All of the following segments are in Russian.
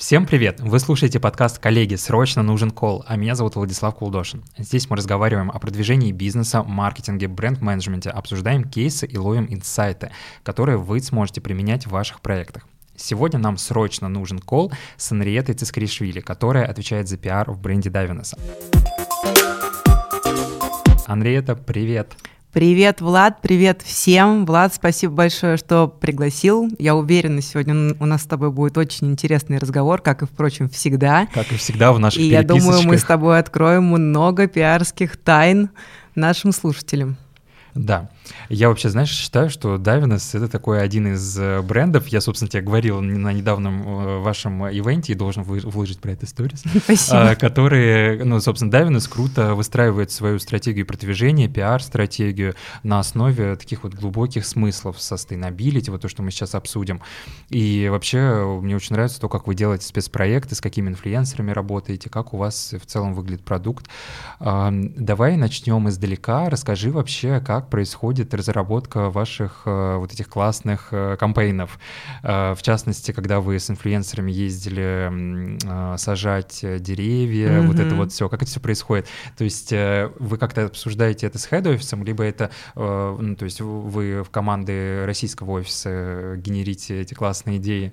Всем привет! Вы слушаете подкаст «Коллеги. Срочно нужен кол», а меня зовут Владислав Кулдошин. Здесь мы разговариваем о продвижении бизнеса, маркетинге, бренд-менеджменте, обсуждаем кейсы и ловим инсайты, которые вы сможете применять в ваших проектах. Сегодня нам срочно нужен кол с Анриетой Цискаришвили, которая отвечает за пиар в бренде Давинеса. Анриета, привет! Привет, Влад, привет всем. Влад, спасибо большое, что пригласил. Я уверена, сегодня у нас с тобой будет очень интересный разговор, как и, впрочем, всегда. Как и всегда в наших И я думаю, мы с тобой откроем много пиарских тайн нашим слушателям. Да. Я вообще, знаешь, считаю, что Davines — это такой один из э, брендов. Я, собственно, тебе говорил на недавнем э, вашем ивенте и должен выложить про это сторис. Спасибо. Которые, ну, собственно, Davines круто выстраивает свою стратегию продвижения, пиар-стратегию на основе таких вот глубоких смыслов, sustainability, вот то, что мы сейчас обсудим. И вообще мне очень нравится то, как вы делаете спецпроекты, с какими инфлюенсерами работаете, как у вас в целом выглядит продукт. Давай начнем издалека. Расскажи вообще, как происходит происходит разработка ваших э, вот этих классных э, кампейнов. Э, в частности, когда вы с инфлюенсерами ездили сажать деревья, mm-hmm. вот это вот все. Как это все происходит? То есть вы как-то обсуждаете это с хед-офисом, либо это, ну, то есть вы в команды российского офиса генерите эти классные идеи?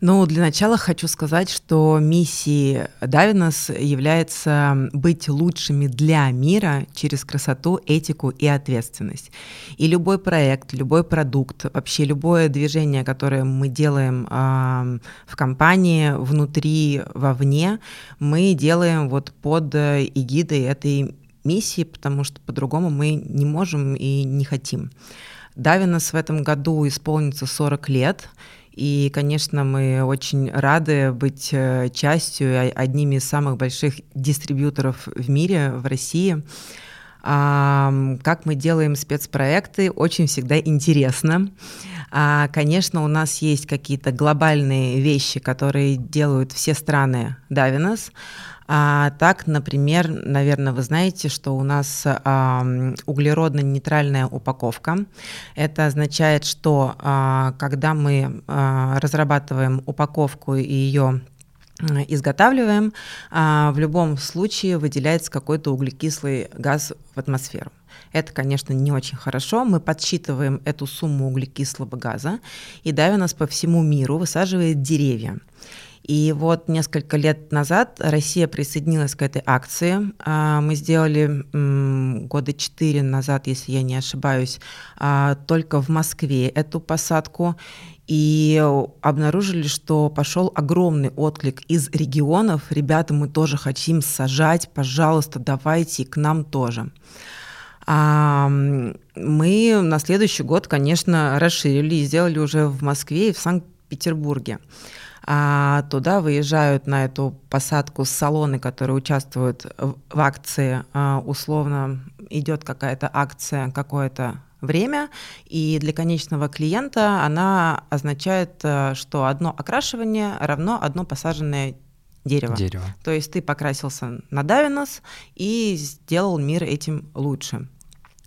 Ну, для начала хочу сказать, что миссией Давинос является быть лучшими для мира через красоту, этику и ответственность. И любой проект, любой продукт, вообще любое движение, которое мы делаем э, в компании, внутри, вовне, мы делаем вот под эгидой этой миссии, потому что по-другому мы не можем и не хотим. Давинос в этом году исполнится 40 лет, и, конечно, мы очень рады быть э, частью, одними из самых больших дистрибьюторов в мире, в России. Как мы делаем спецпроекты, очень всегда интересно. А, конечно, у нас есть какие-то глобальные вещи, которые делают все страны Давинос. А, так, например, наверное, вы знаете, что у нас а, углеродно-нейтральная упаковка. Это означает, что а, когда мы а, разрабатываем упаковку и ее изготавливаем, а, в любом случае выделяется какой-то углекислый газ в атмосферу. Это, конечно, не очень хорошо. Мы подсчитываем эту сумму углекислого газа, и Дави нас по всему миру высаживает деревья. И вот несколько лет назад Россия присоединилась к этой акции. А, мы сделали года четыре назад, если я не ошибаюсь, а, только в Москве эту посадку и обнаружили, что пошел огромный отклик из регионов. Ребята, мы тоже хотим сажать, пожалуйста, давайте к нам тоже. А мы на следующий год, конечно, расширили и сделали уже в Москве и в Санкт-Петербурге а туда выезжают на эту посадку с салоны, которые участвуют в акции. А, условно идет какая-то акция какое-то время, и для конечного клиента она означает, э, что одно окрашивание равно одно посаженное дерево. дерево. То есть ты покрасился на Давинос и сделал мир этим лучше.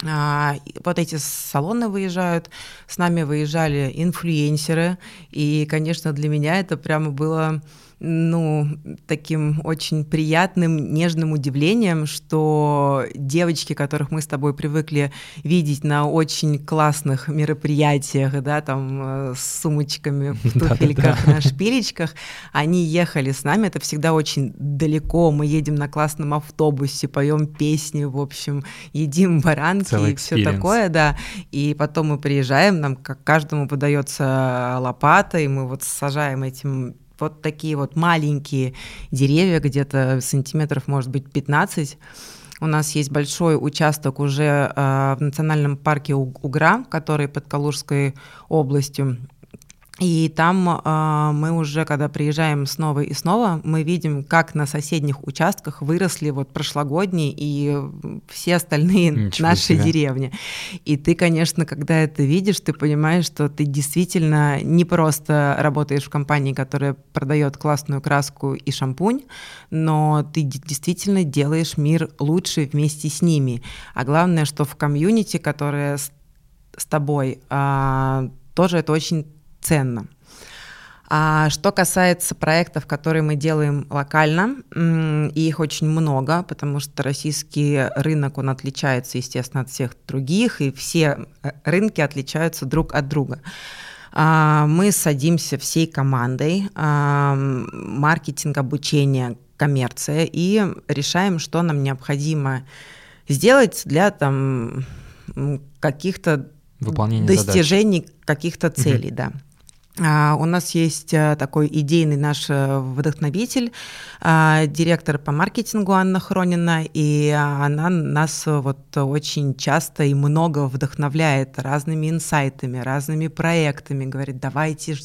А, вот эти салоны выезжают, с нами выезжали инфлюенсеры, и, конечно, для меня это прямо было ну, таким очень приятным, нежным удивлением, что девочки, которых мы с тобой привыкли видеть на очень классных мероприятиях, да, там э, с сумочками в туфельках, на шпилечках, они ехали с нами, это всегда очень далеко, мы едем на классном автобусе, поем песни, в общем, едим баранки и все такое, да, и потом мы приезжаем, нам как каждому подается лопата, и мы вот сажаем этим вот такие вот маленькие деревья, где-то сантиметров, может быть, 15. У нас есть большой участок уже э, в национальном парке Угра, который под Калужской областью. И там э, мы уже, когда приезжаем снова и снова, мы видим, как на соседних участках выросли вот прошлогодние и все остальные Ничего наши себе. деревни. И ты, конечно, когда это видишь, ты понимаешь, что ты действительно не просто работаешь в компании, которая продает классную краску и шампунь, но ты действительно делаешь мир лучше вместе с ними. А главное, что в комьюнити, которое с, с тобой, э, тоже это очень ценно. А что касается проектов, которые мы делаем локально, их очень много, потому что российский рынок, он отличается, естественно, от всех других, и все э, рынки отличаются друг от друга. А, мы садимся всей командой, а, маркетинг, обучение, коммерция, и решаем, что нам необходимо сделать для там каких-то достижений каких-то целей, угу. да. А, у нас есть э, такой идейный наш э, вдохновитель, а, директор по маркетингу Анна Хронина, и она нас вот очень часто и много вдохновляет разными инсайтами, разными проектами, говорит, давайте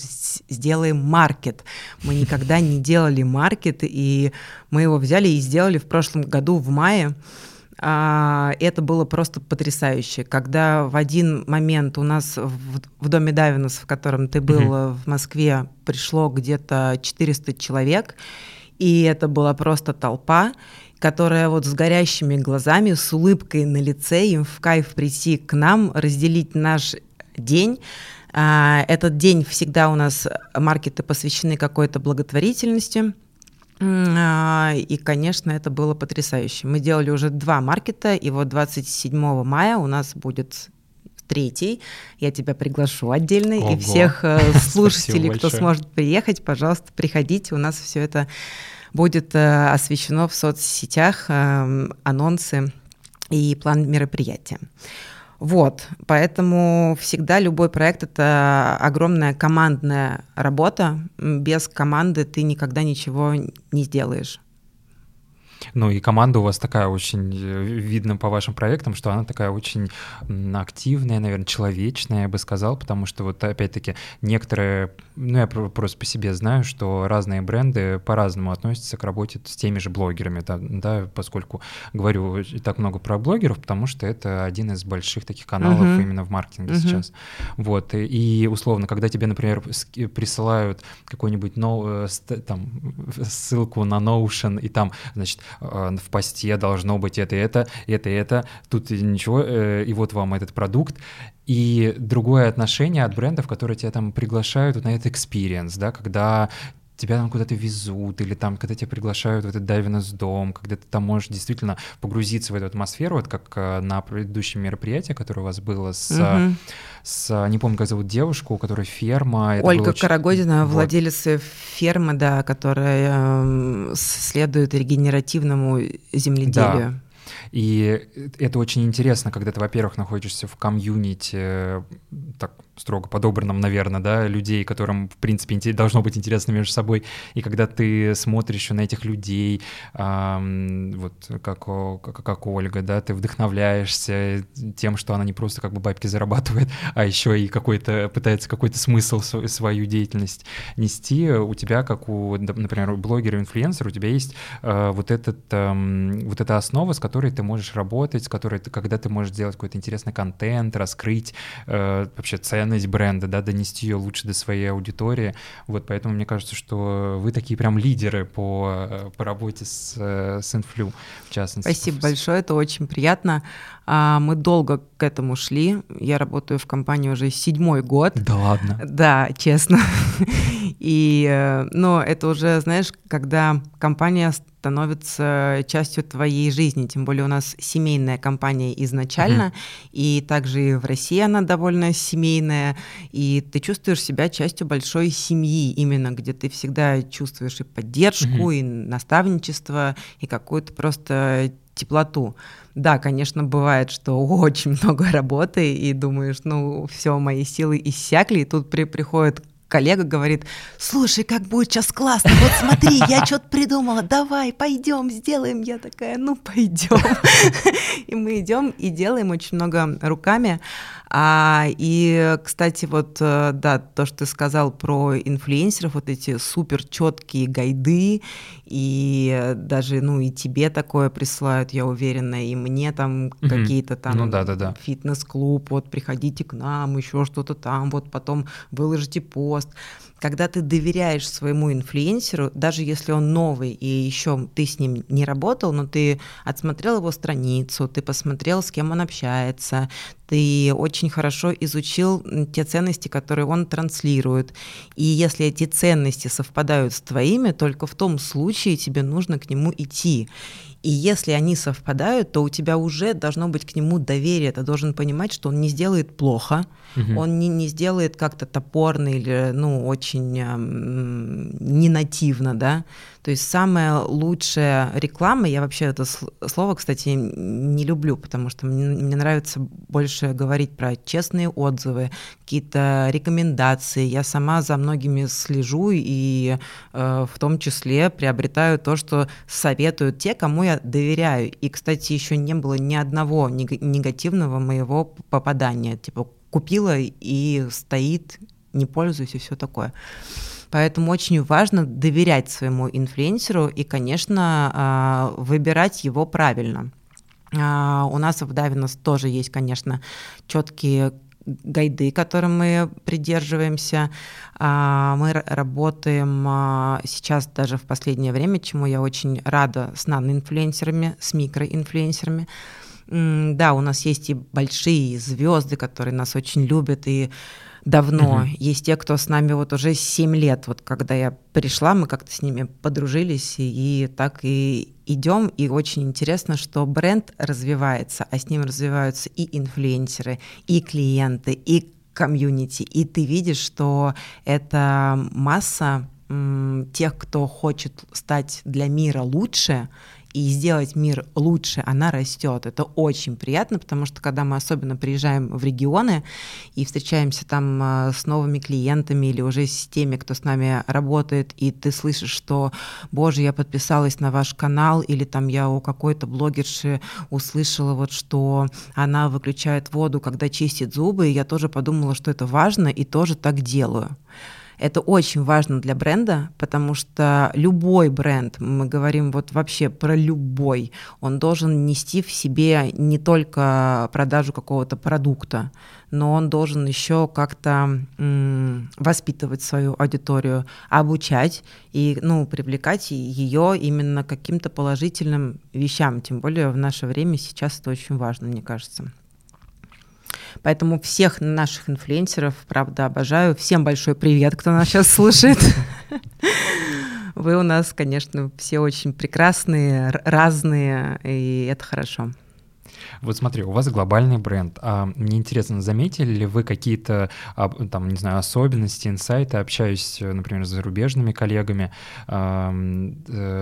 сделаем маркет. Мы никогда не делали маркет, и мы его взяли и сделали в прошлом году в мае. А, это было просто потрясающе, когда в один момент у нас в, в доме Давинус, в котором ты был mm-hmm. в Москве, пришло где-то 400 человек, и это была просто толпа, которая вот с горящими глазами, с улыбкой на лице, им в кайф прийти к нам, разделить наш день. А, этот день всегда у нас маркеты посвящены какой-то благотворительности – и, конечно, это было потрясающе. Мы делали уже два маркета, и вот 27 мая у нас будет третий. Я тебя приглашу отдельно. Ого. И всех э, слушателей, кто сможет приехать, пожалуйста, приходите. У нас все это будет э, освещено в соцсетях, эм, анонсы и план мероприятия. Вот, поэтому всегда любой проект — это огромная командная работа. Без команды ты никогда ничего не сделаешь. Ну и команда у вас такая очень, э, видно по вашим проектам, что она такая очень активная, наверное, человечная, я бы сказал, потому что вот опять-таки некоторые, ну я просто по себе знаю, что разные бренды по-разному относятся к работе с теми же блогерами, да, да поскольку говорю так много про блогеров, потому что это один из больших таких каналов uh-huh. именно в маркетинге uh-huh. сейчас. Вот, и условно, когда тебе, например, присылают какой-нибудь no, э, там, ссылку на Notion, и там, значит, Э, в посте должно быть это, это, это, это, тут ничего, э, и вот вам этот продукт. И другое отношение от брендов, которые тебя там приглашают на этот experience, да, когда тебя там куда-то везут, или там, когда тебя приглашают в этот дайвинес дом, когда ты там можешь действительно погрузиться в эту атмосферу, вот как э, на предыдущем мероприятии, которое у вас было с, угу. с не помню, как зовут девушку, у которой ферма. Ольга очень... Карагодина, вот. владелец фермы, да, которая э, следует регенеративному земледелию. Да. И это очень интересно, когда ты, во-первых, находишься в комьюнити, так строго подобранном, наверное, да, людей, которым, в принципе, должно быть интересно между собой, и когда ты смотришь на этих людей, эм, вот как, как, как Ольга, да, ты вдохновляешься тем, что она не просто как бы бабки зарабатывает, а еще и какой-то пытается какой-то смысл свою деятельность нести, у тебя, как у, например, блогера, инфлюенсера, у тебя есть э, вот, этот, э, вот эта основа, с которой ты можешь работать, с которой ты, когда ты можешь делать какой-то интересный контент, раскрыть э, вообще ценность ценность бренда, да, донести ее лучше до своей аудитории. Вот поэтому мне кажется, что вы такие прям лидеры по, э, по работе с, э, с инфлю, в частности. Спасибо большое, это очень приятно. А, мы долго к этому шли. Я работаю в компании уже седьмой год. Да ладно? Да, честно. И, э, но это уже, знаешь, когда компания становится частью твоей жизни, тем более у нас семейная компания изначально, mm-hmm. и также и в России она довольно семейная, и ты чувствуешь себя частью большой семьи именно, где ты всегда чувствуешь и поддержку, mm-hmm. и наставничество, и какую-то просто теплоту. Да, конечно, бывает, что очень много работы, и думаешь, ну, все, мои силы иссякли, и тут при, приходит коллега говорит, слушай, как будет сейчас классно, вот смотри, я что-то придумала, давай, пойдем, сделаем. Я такая, ну, пойдем. И мы идем и делаем очень много руками. А, и, кстати, вот, э, да, то, что ты сказал про инфлюенсеров, вот эти супер четкие гайды, и даже, ну, и тебе такое присылают, я уверена, и мне там угу. какие-то там ну, да, да, да. фитнес-клуб, вот приходите к нам, еще что-то там, вот потом выложите пост. Когда ты доверяешь своему инфлюенсеру, даже если он новый и еще ты с ним не работал, но ты отсмотрел его страницу, ты посмотрел, с кем он общается, ты очень хорошо изучил те ценности, которые он транслирует. И если эти ценности совпадают с твоими, только в том случае тебе нужно к нему идти. И если они совпадают, то у тебя уже должно быть к нему доверие. Ты должен понимать, что он не сделает плохо, угу. он не, не сделает как-то топорно или ну, очень э, не нативно, да. То есть самая лучшая реклама, я вообще это слово, кстати, не люблю, потому что мне, мне нравится больше говорить про честные отзывы, какие-то рекомендации. Я сама за многими слежу и э, в том числе приобретаю то, что советуют те, кому я доверяю. И, кстати, еще не было ни одного негативного моего попадания. Типа купила и стоит, не пользуюсь и все такое. Поэтому очень важно доверять своему инфлюенсеру и, конечно, а, выбирать его правильно. А, у нас в Давинос тоже есть, конечно, четкие гайды, которым мы придерживаемся. А, мы работаем сейчас даже в последнее время, чему я очень рада с наноинфлюенсерами, с микроинфлюенсерами. Да, у нас есть и большие звезды, которые нас очень любят, и давно. Угу. Есть те, кто с нами вот уже 7 лет. Вот когда я пришла, мы как-то с ними подружились и, и так и идем. И очень интересно, что бренд развивается, а с ним развиваются и инфлюенсеры, и клиенты, и комьюнити. И ты видишь, что это масса тех, кто хочет стать для мира лучше, и сделать мир лучше, она растет. Это очень приятно, потому что когда мы особенно приезжаем в регионы и встречаемся там а, с новыми клиентами или уже с теми, кто с нами работает, и ты слышишь, что, боже, я подписалась на ваш канал, или там я у какой-то блогерши услышала вот, что она выключает воду, когда чистит зубы, и я тоже подумала, что это важно, и тоже так делаю. Это очень важно для бренда, потому что любой бренд, мы говорим вот вообще про любой, он должен нести в себе не только продажу какого-то продукта, но он должен еще как-то м, воспитывать свою аудиторию, обучать и ну, привлекать ее именно каким-то положительным вещам. Тем более в наше время сейчас это очень важно, мне кажется. Поэтому всех наших инфлюенсеров, правда, обожаю. Всем большой привет, кто нас сейчас слушает. Вы у нас, конечно, все очень прекрасные, разные, и это хорошо. Вот смотри, у вас глобальный бренд. А мне интересно, заметили ли вы какие-то, а, там, не знаю, особенности, инсайты, общаюсь, например, с зарубежными коллегами, э,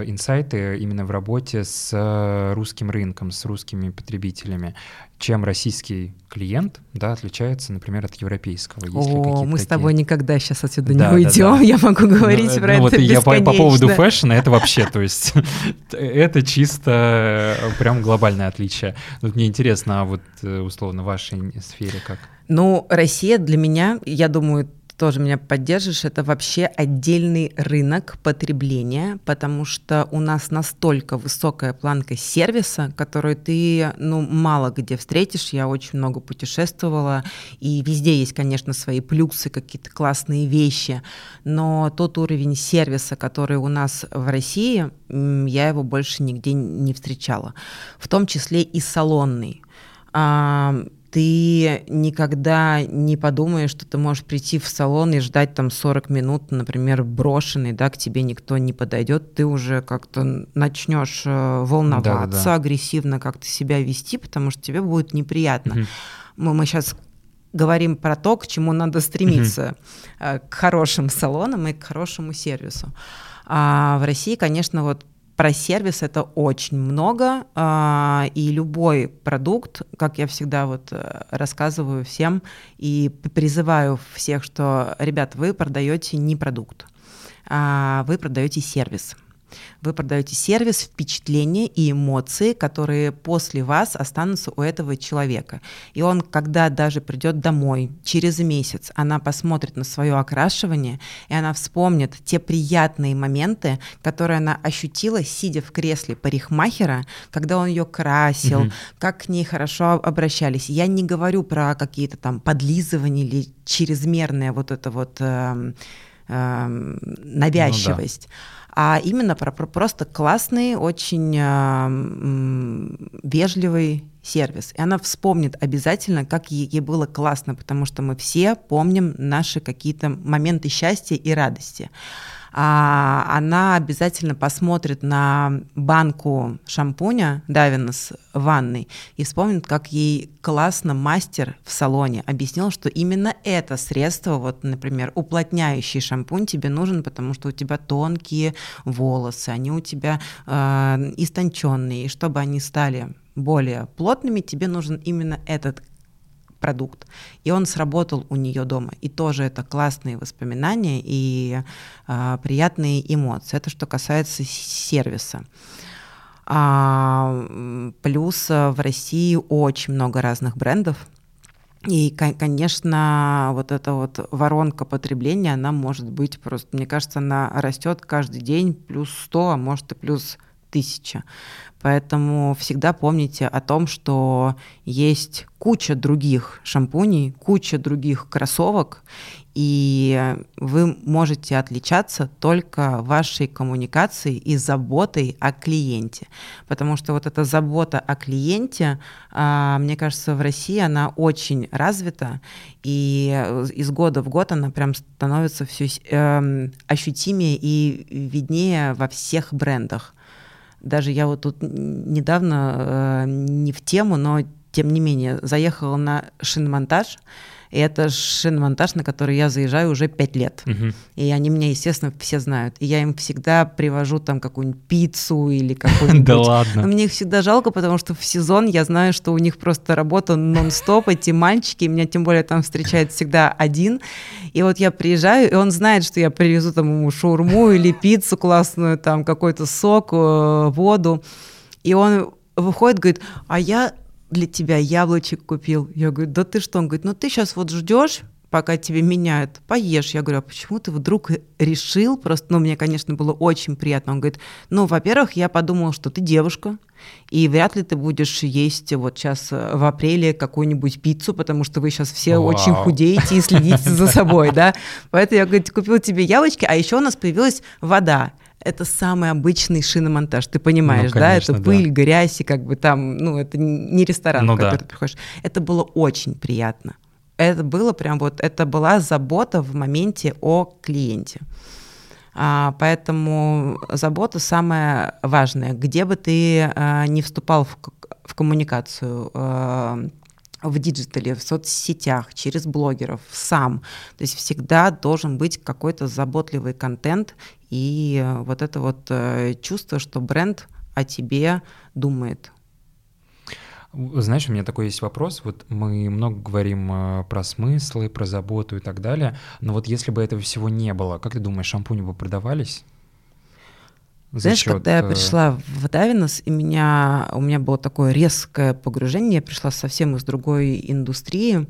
инсайты именно в работе с русским рынком, с русскими потребителями? чем российский клиент да, отличается, например, от европейского. Есть О, мы такие... с тобой никогда сейчас отсюда да, не уйдем, да, да. я могу говорить ну, про ну, это вот я по, по поводу фэшна, это вообще, то есть, это чисто э, прям глобальное отличие. Вот мне интересно, а вот э, условно в вашей сфере как? Ну, Россия для меня, я думаю, тоже меня поддержишь, это вообще отдельный рынок потребления, потому что у нас настолько высокая планка сервиса, которую ты ну, мало где встретишь. Я очень много путешествовала, и везде есть, конечно, свои плюсы, какие-то классные вещи, но тот уровень сервиса, который у нас в России, я его больше нигде не встречала, в том числе и салонный ты никогда не подумаешь, что ты можешь прийти в салон и ждать там 40 минут, например, брошенный, да, к тебе никто не подойдет, ты уже как-то начнешь э, волноваться, да, да. агрессивно как-то себя вести, потому что тебе будет неприятно. Угу. Мы, мы сейчас говорим про то, к чему надо стремиться, угу. к хорошим салонам и к хорошему сервису. А в России, конечно, вот про сервис это очень много, а, и любой продукт, как я всегда вот э, рассказываю всем и призываю всех, что, ребят, вы продаете не продукт, а вы продаете сервис. Вы продаете сервис, впечатления и эмоции, которые после вас останутся у этого человека. И он, когда даже придет домой через месяц, она посмотрит на свое окрашивание, и она вспомнит те приятные моменты, которые она ощутила, сидя в кресле парикмахера, когда он ее красил, угу. как к ней хорошо обращались. Я не говорю про какие-то там подлизывания или чрезмерное вот это вот... Э, э, навязчивость. Ну, да а именно про, про просто классный, очень э, вежливый сервис. И она вспомнит обязательно, как ей, ей было классно, потому что мы все помним наши какие-то моменты счастья и радости а, она обязательно посмотрит на банку шампуня Давинос в ванной и вспомнит, как ей классно мастер в салоне объяснил, что именно это средство, вот, например, уплотняющий шампунь тебе нужен, потому что у тебя тонкие волосы, они у тебя э, истонченные, и чтобы они стали более плотными, тебе нужен именно этот продукт. И он сработал у нее дома. И тоже это классные воспоминания и э, приятные эмоции. Это что касается сервиса. А, плюс в России очень много разных брендов. И, конечно, вот эта вот воронка потребления, она может быть просто, мне кажется, она растет каждый день плюс 100, а может и плюс 1000. Поэтому всегда помните о том, что есть куча других шампуней, куча других кроссовок, и вы можете отличаться только вашей коммуникацией и заботой о клиенте. Потому что вот эта забота о клиенте, а, мне кажется, в России она очень развита, и из года в год она прям становится все эм, ощутимее и виднее во всех брендах. Даже я вот тут недавно, э, не в тему, но тем не менее, заехала на шиномонтаж, и это шиномонтаж, на который я заезжаю уже пять лет. Угу. И они меня, естественно, все знают. И я им всегда привожу там какую-нибудь пиццу или какую-нибудь... Да ладно. Но мне их всегда жалко, потому что в сезон я знаю, что у них просто работа нон-стоп, эти мальчики, меня тем более там встречает всегда один. И вот я приезжаю, и он знает, что я привезу там ему шаурму или пиццу классную, там какой-то сок, э, воду. И он выходит, говорит, а я для тебя яблочек купил. Я говорю, да ты что? Он говорит, ну ты сейчас вот ждешь, пока тебе меняют, поешь. Я говорю, а почему ты вдруг решил? Просто, ну, мне, конечно, было очень приятно. Он говорит, ну, во-первых, я подумал, что ты девушка, и вряд ли ты будешь есть вот сейчас э, в апреле какую-нибудь пиццу, потому что вы сейчас все Вау. очень худеете и следите за собой, да. Поэтому я, говорю, купил тебе яблочки, а еще у нас появилась вода это самый обычный шиномонтаж, ты понимаешь, ну, конечно, да? Это пыль, да. грязь, и как бы там, ну, это не ресторан, ну, в который да. ты приходишь. Это было очень приятно. Это было прям вот, это была забота в моменте о клиенте. А, поэтому забота самая важная. Где бы ты а, не вступал в, в коммуникацию, а, в диджитале, в соцсетях, через блогеров, сам. То есть всегда должен быть какой-то заботливый контент и э, вот это вот э, чувство, что бренд о тебе думает. Знаешь, у меня такой есть вопрос. Вот мы много говорим э, про смыслы, про заботу и так далее. Но вот если бы этого всего не было, как ты думаешь, шампуни бы продавались? Знаешь, счет... когда я пришла в Давинос, и меня, у меня было такое резкое погружение, я пришла совсем из другой индустрии,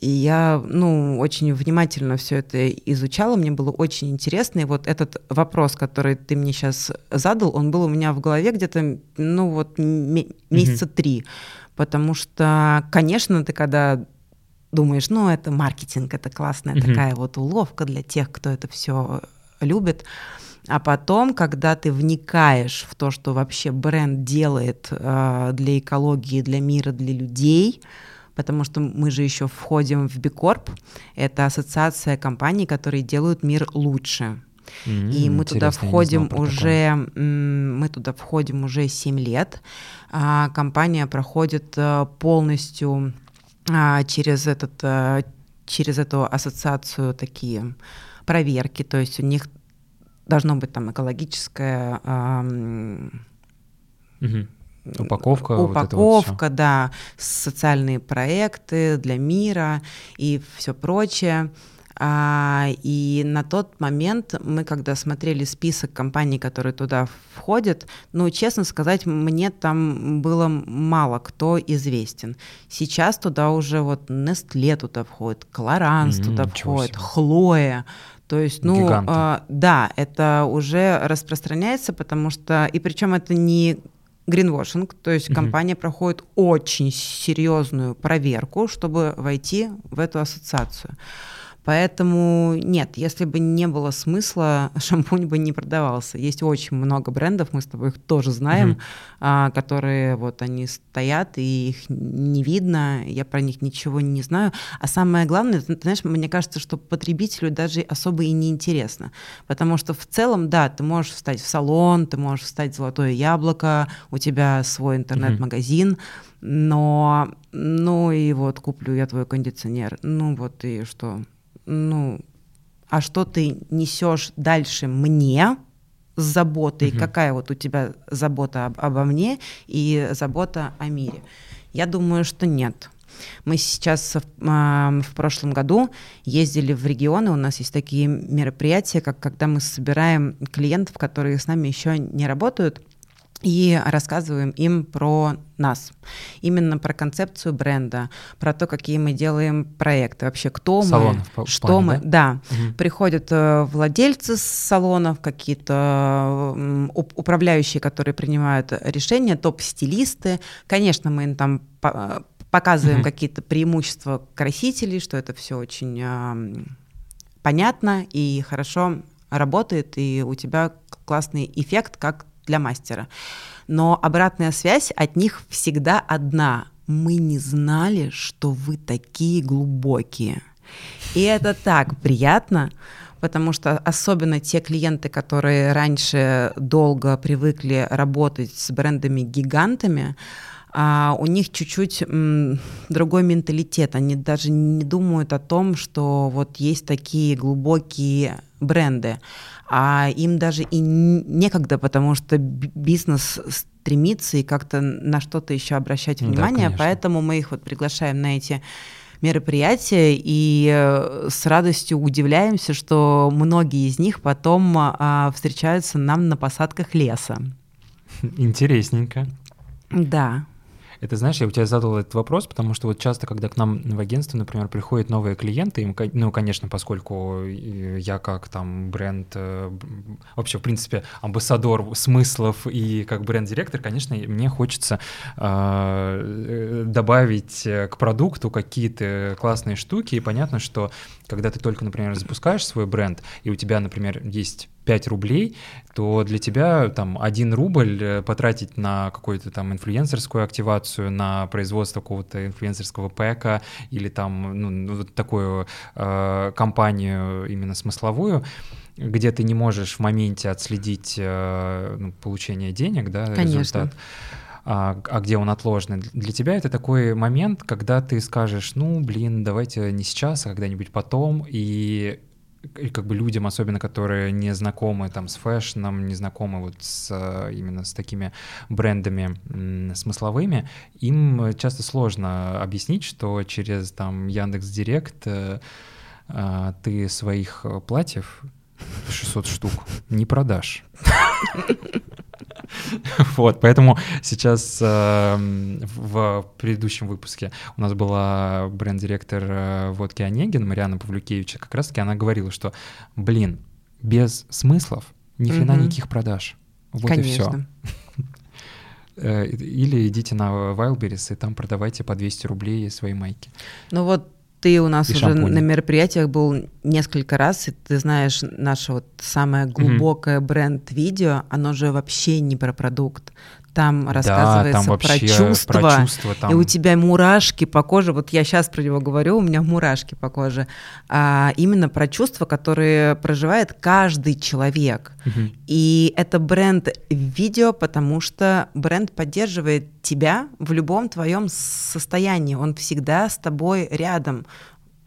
и я, ну, очень внимательно все это изучала, мне было очень интересно. И вот этот вопрос, который ты мне сейчас задал, он был у меня в голове где-то, ну, вот месяца mm-hmm. три. Потому что, конечно, ты когда думаешь, ну, это маркетинг, это классная mm-hmm. такая вот уловка для тех, кто это все любит. А потом, когда ты вникаешь в то, что вообще бренд делает э, для экологии, для мира, для людей, потому что мы же еще входим в Бикорп, это ассоциация компаний, которые делают мир лучше. Mm-hmm, и мы туда входим уже, мы туда входим уже 7 лет. А, компания проходит а, полностью а, через этот, а, через эту ассоциацию такие проверки, то есть у них должно быть там экологическая угу. упаковка, упаковка, вот да, социальные проекты для мира и все прочее. А, и на тот момент мы, когда смотрели список компаний, которые туда входят, ну, честно сказать, мне там было мало кто известен. Сейчас туда уже вот Nestle туда входит, Клоранс mm, туда входит, Хлоя. То есть, ну, э, да, это уже распространяется, потому что, и причем это не гринвошинг, то есть угу. компания проходит очень серьезную проверку, чтобы войти в эту ассоциацию. Поэтому нет, если бы не было смысла, шампунь бы не продавался. Есть очень много брендов, мы с тобой их тоже знаем, mm-hmm. а, которые вот они стоят, и их не видно, я про них ничего не знаю. А самое главное, ты, знаешь, мне кажется, что потребителю даже особо и не интересно. Потому что в целом, да, ты можешь встать в салон, ты можешь встать в золотое яблоко, у тебя свой интернет-магазин, mm-hmm. но ну и вот куплю я твой кондиционер. Ну вот и что? Ну, а что ты несешь дальше мне с заботой, угу. какая вот у тебя забота об, обо мне и забота о мире? Я думаю, что нет. Мы сейчас в, э, в прошлом году ездили в регионы, у нас есть такие мероприятия, как когда мы собираем клиентов, которые с нами еще не работают, и рассказываем им про нас, именно про концепцию бренда, про то, какие мы делаем проекты, вообще кто Салонов, мы, что плане, мы, да, да. Угу. приходят э, владельцы салонов, какие-то управляющие, которые принимают решения, топ-стилисты, конечно, мы им там показываем угу. какие-то преимущества красителей, что это все очень э, понятно и хорошо работает, и у тебя классный эффект, как для мастера. Но обратная связь от них всегда одна. Мы не знали, что вы такие глубокие. И это так приятно, потому что особенно те клиенты, которые раньше долго привыкли работать с брендами-гигантами, а у них чуть-чуть другой менталитет. Они даже не думают о том, что вот есть такие глубокие бренды а им даже и некогда, потому что бизнес стремится и как-то на что-то еще обращать внимание, да, поэтому мы их вот приглашаем на эти мероприятия и э, с радостью удивляемся, что многие из них потом а, встречаются нам на посадках леса. Интересненько. Да. Это знаешь, я у тебя задал этот вопрос, потому что вот часто, когда к нам в агентство, например, приходят новые клиенты, им, ну, конечно, поскольку я как там бренд, э, вообще, в принципе, амбассадор смыслов и как бренд-директор, конечно, мне хочется э, добавить к продукту какие-то классные штуки, и понятно, что когда ты только, например, запускаешь свой бренд, и у тебя, например, есть 5 рублей, то для тебя там 1 рубль э, потратить на какую-то там инфлюенсерскую активацию, на производство какого-то инфлюенсерского пэка или там ну, ну, вот такую э, компанию именно смысловую, где ты не можешь в моменте отследить э, ну, получение денег, да, Конечно. результат а, а где он отложенный. Для тебя это такой момент, когда ты скажешь, ну, блин, давайте не сейчас, а когда-нибудь потом, и и как бы людям, особенно которые не знакомы там с фэшном, не знакомы вот с, именно с такими брендами смысловыми, им часто сложно объяснить, что через там Яндекс Директ э, э, ты своих платьев 600 штук не продашь. Вот, поэтому сейчас э, в предыдущем выпуске у нас была бренд-директор э, водки Онегин, Мариана Павлюкевича, как раз-таки она говорила, что, блин, без смыслов ни хрена угу. никаких продаж. Вот Конечно. и все. Или идите на Wildberries и там продавайте по 200 рублей свои майки. Ну вот ты у нас и уже шампуни. на мероприятиях был несколько раз, и ты знаешь, наше вот самое глубокое mm-hmm. бренд-видео, оно же вообще не про продукт. Там рассказывается да, там про чувства, про чувства там... и у тебя мурашки по коже. Вот я сейчас про него говорю, у меня мурашки по коже. А именно про чувства, которые проживает каждый человек. Угу. И это бренд видео, потому что бренд поддерживает тебя в любом твоем состоянии. Он всегда с тобой рядом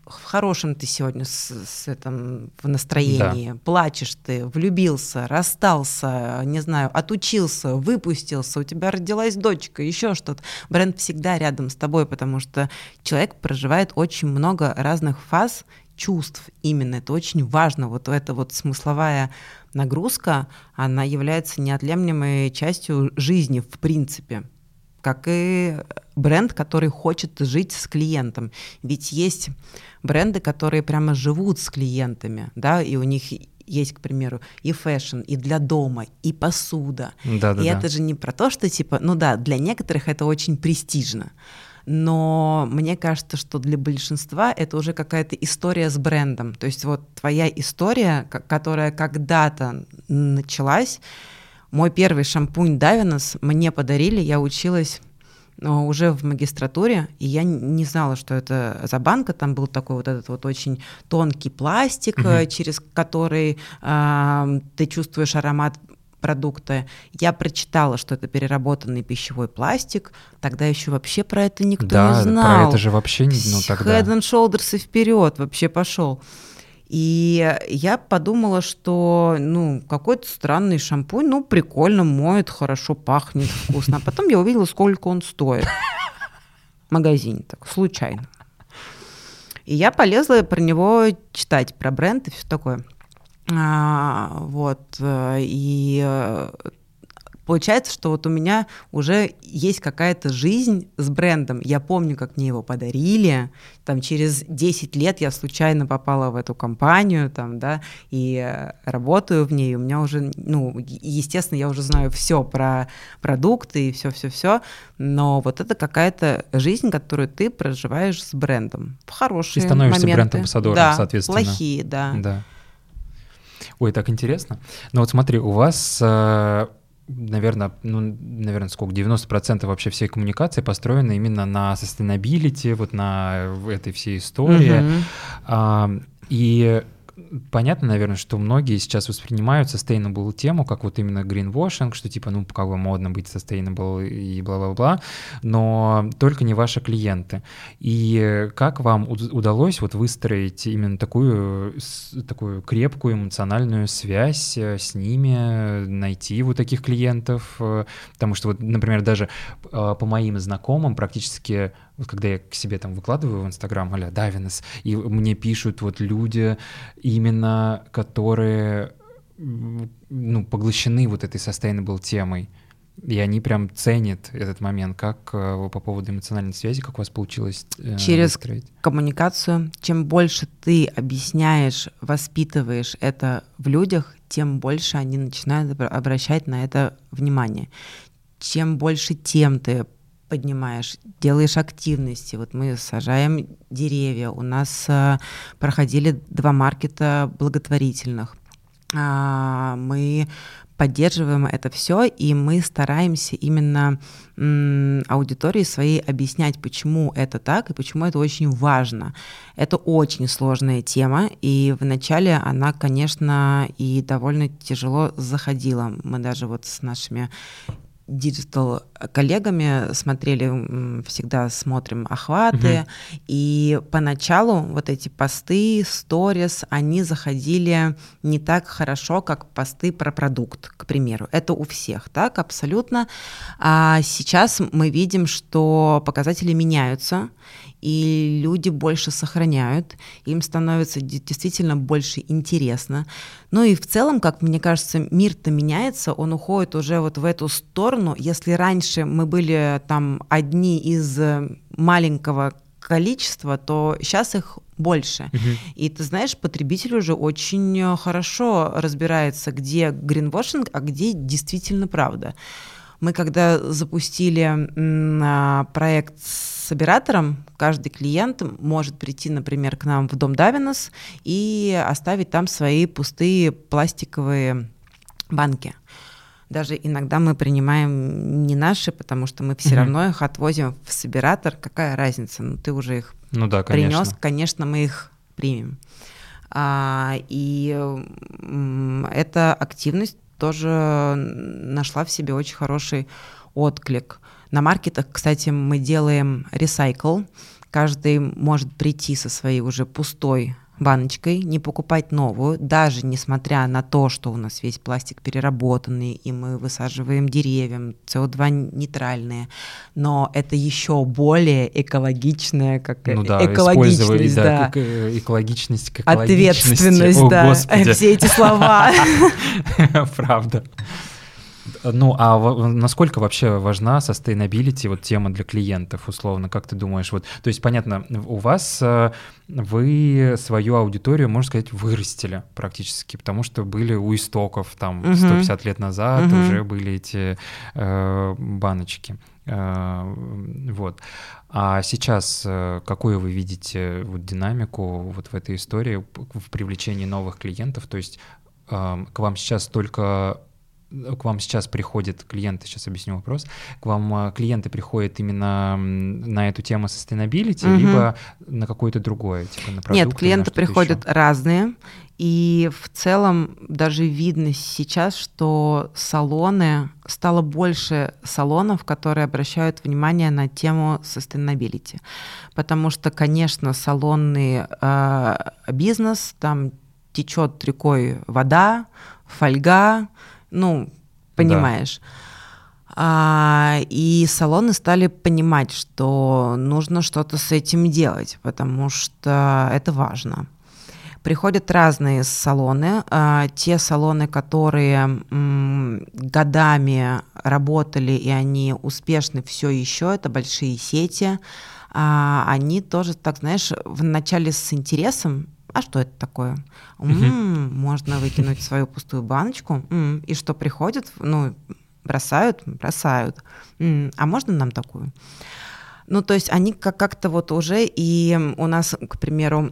в хорошем ты сегодня с, с этом в настроении, да. плачешь ты, влюбился, расстался, не знаю, отучился, выпустился, у тебя родилась дочка, еще что-то. Бренд всегда рядом с тобой, потому что человек проживает очень много разных фаз чувств именно. Это очень важно. Вот эта вот смысловая нагрузка, она является неотъемлемой частью жизни в принципе как и бренд, который хочет жить с клиентом. Ведь есть бренды, которые прямо живут с клиентами, да, и у них есть, к примеру, и fashion, и для дома, и посуда. Да, да, и да. это же не про то, что типа, ну да, для некоторых это очень престижно. но мне кажется, что для большинства это уже какая-то история с брендом. То есть вот твоя история, которая когда-то началась, мой первый шампунь Давинос мне подарили, я училась уже в магистратуре, и я не знала, что это за банка. Там был такой вот этот вот очень тонкий пластик, угу. через который э, ты чувствуешь аромат продукта. Я прочитала, что это переработанный пищевой пластик. Тогда еще вообще про это никто да, не знал. Про это же вообще не ну, тогда. Head and Shoulders и вперед вообще пошел. И я подумала, что, ну, какой-то странный шампунь, ну, прикольно, моет, хорошо пахнет, вкусно. А потом я увидела, сколько он стоит. В магазине так, случайно. И я полезла про него читать, про бренд и все такое. А, вот. Э, и э, получается, что вот у меня уже есть какая-то жизнь с брендом. Я помню, как мне его подарили. Там через 10 лет я случайно попала в эту компанию, там, да, и э, работаю в ней. У меня уже, ну, естественно, я уже знаю все про продукты и все-все-все. Но вот это какая-то жизнь, которую ты проживаешь с брендом. В хорошие И становишься моменты. бренд-амбассадором, да, соответственно. плохие, да. Да. Ой, так интересно. Но вот смотри, у вас э, наверное, ну, наверное, сколько, 90% вообще всей коммуникации построена именно на sustainability, вот на этой всей истории. Mm-hmm. А, и понятно, наверное, что многие сейчас воспринимают sustainable тему как вот именно greenwashing, что типа, ну, как бы модно быть sustainable и бла-бла-бла, но только не ваши клиенты. И как вам удалось вот выстроить именно такую, такую крепкую эмоциональную связь э, с ними, найти вот таких клиентов? Э, потому что вот, например, даже э, по моим знакомым практически вот когда я к себе там выкладываю в Инстаграм, аля, Давинес, и мне пишут вот люди именно, которые ну, поглощены вот этой sustainable темой. И они прям ценят этот момент. Как э, по поводу эмоциональной связи, как у вас получилось э, Через выстроить? коммуникацию. Чем больше ты объясняешь, воспитываешь это в людях, тем больше они начинают обращать на это внимание. Чем больше тем ты поднимаешь, делаешь активности. Вот мы сажаем деревья. У нас э, проходили два маркета благотворительных. А, мы поддерживаем это все, и мы стараемся именно м, аудитории своей объяснять, почему это так и почему это очень важно. Это очень сложная тема, и вначале она, конечно, и довольно тяжело заходила. Мы даже вот с нашими digital коллегами смотрели, всегда смотрим охваты, угу. и поначалу вот эти посты, сторис, они заходили не так хорошо, как посты про продукт, к примеру. Это у всех, так, абсолютно. А сейчас мы видим, что показатели меняются, и люди больше сохраняют, им становится действительно больше интересно. Ну и в целом, как мне кажется, мир-то меняется, он уходит уже вот в эту сторону. Если раньше мы были там одни из маленького количества, то сейчас их больше. Uh-huh. И ты знаешь, потребитель уже очень хорошо разбирается, где гринвошинг, а где действительно правда. Мы когда запустили а, проект с оператором, каждый клиент может прийти, например, к нам в дом Давинос и оставить там свои пустые пластиковые банки. Даже иногда мы принимаем не наши, потому что мы все угу. равно их отвозим в собиратор. Какая разница? Ну, ты уже их ну, да, конечно. принес, конечно, мы их примем. А, и эта активность тоже нашла в себе очень хороший отклик. На маркетах, кстати, мы делаем ресайкл. Каждый может прийти со своей уже пустой баночкой, не покупать новую, даже несмотря на то, что у нас весь пластик переработанный, и мы высаживаем деревья, СО2 нейтральные, но это еще более экологичное, как ну, да, экологичность, да, да. экологичность, как ответственность, О, да, Господи. все эти слова. Правда. Ну, а насколько вообще важна sustainability, вот тема для клиентов, условно, как ты думаешь? Вот, то есть, понятно, у вас э, вы свою аудиторию, можно сказать, вырастили практически, потому что были у истоков там угу. 150 лет назад угу. уже были эти э, баночки. Э, вот. А сейчас э, какую вы видите вот динамику вот в этой истории в привлечении новых клиентов? То есть э, к вам сейчас только к вам сейчас приходят клиенты, сейчас объясню вопрос, к вам клиенты приходят именно на эту тему sustainability, угу. либо на какое-то другое, типа на продукты, Нет, клиенты приходят еще? разные, и в целом даже видно сейчас, что салоны, стало больше салонов, которые обращают внимание на тему sustainability. Потому что, конечно, салонный э, бизнес, там течет рекой вода, фольга, ну, понимаешь. Да. А, и салоны стали понимать, что нужно что-то с этим делать, потому что это важно. Приходят разные салоны. А, те салоны, которые годами работали и они успешны все еще, это большие сети. А, они тоже, так знаешь, вначале с интересом а что это такое? М-м, можно выкинуть свою пустую баночку. М-м, и что приходит? Ну, бросают, бросают. М-м, а можно нам такую? Ну, то есть они как-то вот уже, и у нас, к примеру,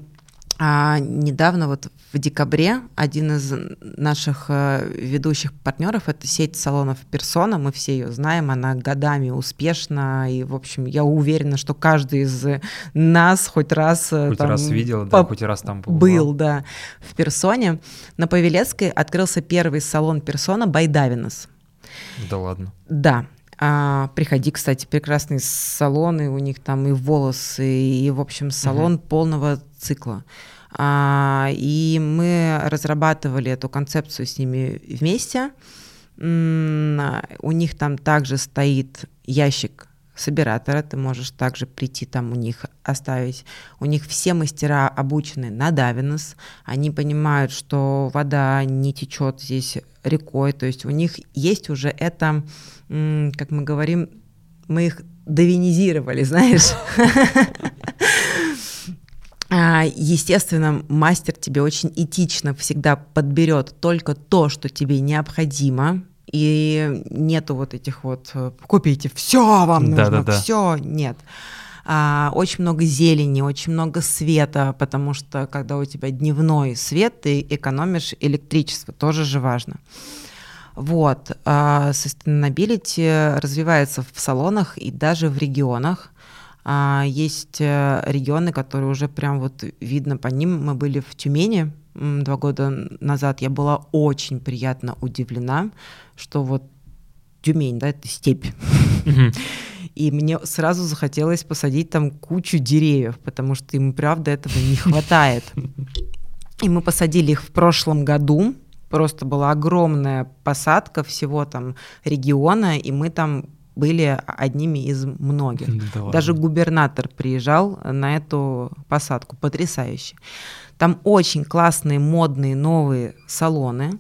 а недавно, вот в декабре, один из наших э, ведущих партнеров — это сеть салонов «Персона», мы все ее знаем, она годами успешна, и, в общем, я уверена, что каждый из нас хоть раз... Э, хоть там, раз видел, да, хоть раз там побывал. Был, да, в «Персоне». На Павелецкой открылся первый салон «Персона» Байдавинос. Да ладно? Да, а, приходи, кстати, прекрасные салоны, у них там и волосы, и, в общем, салон угу. полного цикла. А, и мы разрабатывали эту концепцию с ними вместе. У них там также стоит ящик собиратора, ты можешь также прийти там у них оставить. У них все мастера обучены на Давинос, они понимают, что вода не течет здесь рекой, то есть у них есть уже это, как мы говорим, мы их довинизировали, знаешь. А, естественно, мастер тебе очень этично всегда подберет только то, что тебе необходимо, и нету вот этих вот э, купите все вам нужно, да, да, да. все нет. А, очень много зелени, очень много света, потому что когда у тебя дневной свет, ты экономишь электричество, тоже же важно. Вот, а, sustainability развивается в салонах и даже в регионах. А, есть э, регионы, которые уже прям вот видно по ним. Мы были в Тюмени два года назад. Я была очень приятно удивлена, что вот Тюмень, да, это степь. И мне сразу захотелось посадить там кучу деревьев, потому что им, правда, этого не хватает. И мы посадили их в прошлом году. Просто была огромная посадка всего там региона, и мы там были одними из многих. Да Даже губернатор приезжал на эту посадку. Потрясающе. Там очень классные, модные, новые салоны.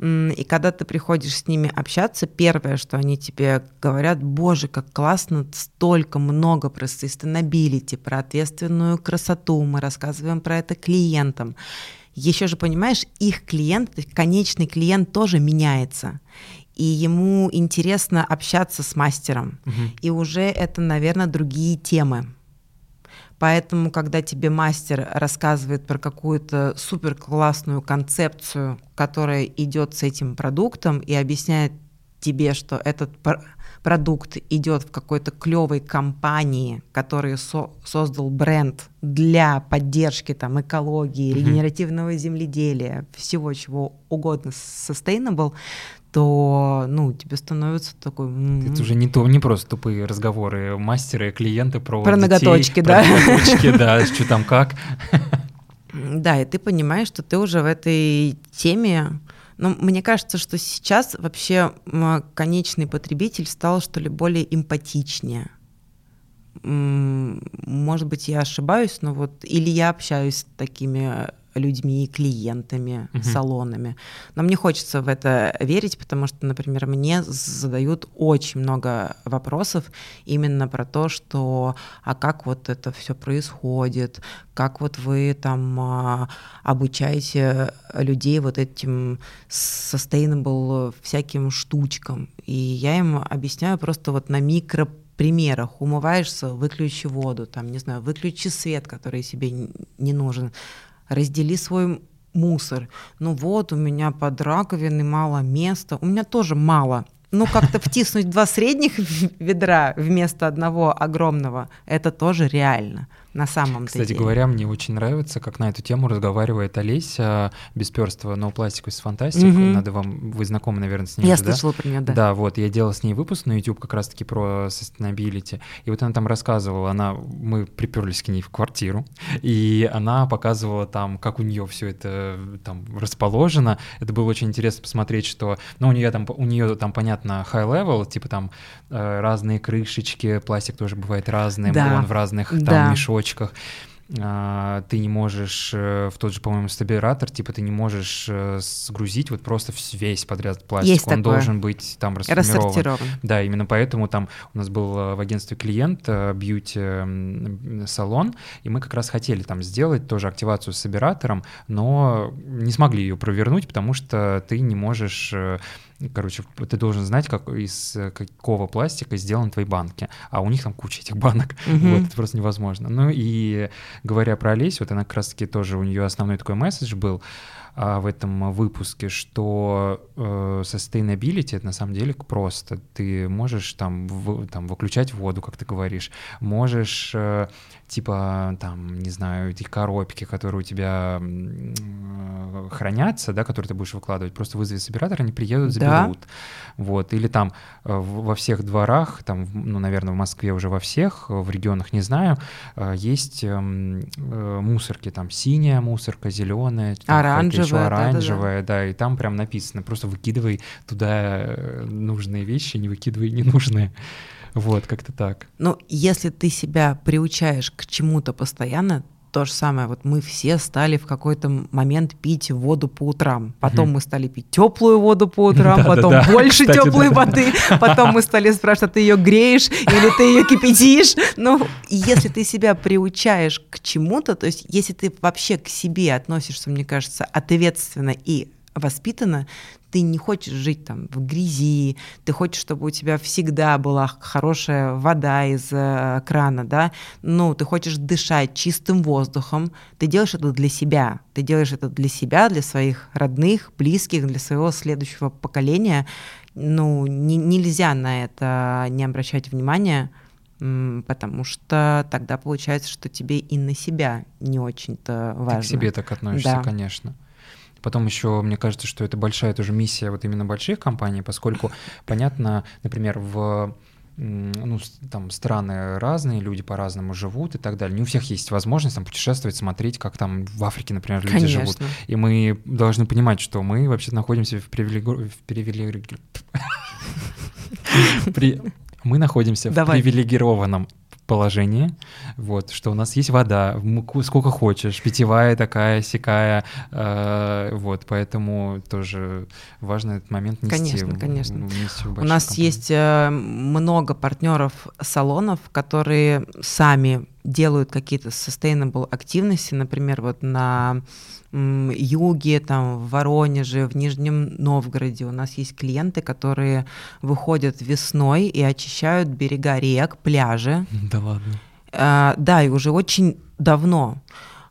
И когда ты приходишь с ними общаться, первое, что они тебе говорят, боже, как классно, столько много про sustainability, про ответственную красоту, мы рассказываем про это клиентам. Еще же, понимаешь, их клиент, конечный клиент тоже меняется и ему интересно общаться с мастером. Угу. И уже это, наверное, другие темы. Поэтому, когда тебе мастер рассказывает про какую-то супер классную концепцию, которая идет с этим продуктом и объясняет тебе, что этот продукт идет в какой-то клевой компании, который со создал бренд для поддержки там экологии, mm-hmm. регенеративного земледелия, всего чего угодно sustainable, то, ну, тебе становится такой... Это уже не, то, не просто тупые разговоры мастера и клиента про Про детей, ноготочки, про да. ноготочки, да, что там как. Да, и ты понимаешь, что ты уже в этой теме... Но мне кажется, что сейчас вообще конечный потребитель стал, что ли, более эмпатичнее. Может быть, я ошибаюсь, но вот или я общаюсь с такими людьми, клиентами, угу. салонами. Но мне хочется в это верить, потому что, например, мне задают очень много вопросов именно про то, что а как вот это все происходит, как вот вы там а, обучаете людей вот этим sustainable всяким штучкам. И я им объясняю просто вот на микро примерах. Умываешься, выключи воду, там, не знаю, выключи свет, который себе не нужен, раздели свой мусор. Ну вот, у меня под раковиной мало места. У меня тоже мало ну, как-то втиснуть два средних ведра вместо одного огромного, это тоже реально на самом Кстати деле. говоря, мне очень нравится, как на эту тему разговаривает Олеся «No Plastic is Fantastic». Угу. Надо вам, вы знакомы, наверное, с ней Я же, слышала да? про нее, да. Да, вот, я делал с ней выпуск на YouTube как раз-таки про sustainability, и вот она там рассказывала, она, мы приперлись к ней в квартиру, и она показывала там, как у нее все это там расположено. Это было очень интересно посмотреть, что, ну, у нее там, у нее там, понятно, high level, типа там э, разные крышечки, пластик тоже бывает разный, да. он в разных там да. мешочках. А, ты не можешь э, в тот же, по-моему, стабилизатор, типа ты не можешь э, сгрузить вот просто весь подряд пластик, Есть он такое. должен быть там расформирован. Да, именно поэтому там у нас был э, в агентстве клиент, бьюти-салон, и мы как раз хотели там сделать тоже активацию с собиратором, но не смогли ее провернуть, потому что ты не можешь короче, ты должен знать, как из какого пластика сделаны твои банки, а у них там куча этих банок, mm-hmm. вот, это просто невозможно. Ну и говоря про Олесю, вот она как раз-таки тоже, у нее основной такой месседж был, а, в этом выпуске, что э, sustainability это на самом деле просто. Ты можешь там, в, там выключать воду, как ты говоришь, можешь э, типа там, не знаю, эти коробки, которые у тебя э, хранятся, да, которые ты будешь выкладывать, просто вызови собиратора, они приедут, заберут. Да. Вот. Или там э, во всех дворах, там, ну, наверное, в Москве уже во всех, в регионах не знаю, э, есть эм, э, мусорки, там синяя мусорка, зеленая, оранжевая еще оранжевая, да, да, да, и там прям написано, просто выкидывай туда э, нужные вещи, не выкидывай ненужные. Вот, как-то так. Ну, если ты себя приучаешь к чему-то постоянно, то же самое. Вот мы все стали в какой-то момент пить воду по утрам. Потом угу. мы стали пить теплую воду по утрам, потом больше теплой воды. Потом мы стали спрашивать, а ты ее греешь или ты ее кипятишь? Ну, если ты себя приучаешь к чему-то, то есть если ты вообще к себе относишься, мне кажется, ответственно и воспитана, ты не хочешь жить там в грязи, ты хочешь, чтобы у тебя всегда была хорошая вода из э, крана, да, ну, ты хочешь дышать чистым воздухом, ты делаешь это для себя, ты делаешь это для себя, для своих родных, близких, для своего следующего поколения, ну, не, нельзя на это не обращать внимания, потому что тогда получается, что тебе и на себя не очень-то важно. Ты к себе так относишься, да. конечно. Потом еще, мне кажется, что это большая тоже миссия вот именно больших компаний, поскольку, понятно, например, в ну, там страны разные, люди по-разному живут и так далее. Не у всех есть возможность там путешествовать, смотреть, как там в Африке, например, люди Конечно. живут. И мы должны понимать, что мы вообще находимся в привилегированном... Мы находимся в привилегированном положение, вот, что у нас есть вода, сколько хочешь, питьевая такая, сякая, э, вот, поэтому тоже важно этот момент нести. Конечно, конечно. У нас компании. есть э, много партнеров салонов, которые сами делают какие-то sustainable активности, например, вот на юге, там, в Воронеже, в Нижнем Новгороде. У нас есть клиенты, которые выходят весной и очищают берега рек, пляжи. Да ладно. А, да, и уже очень давно.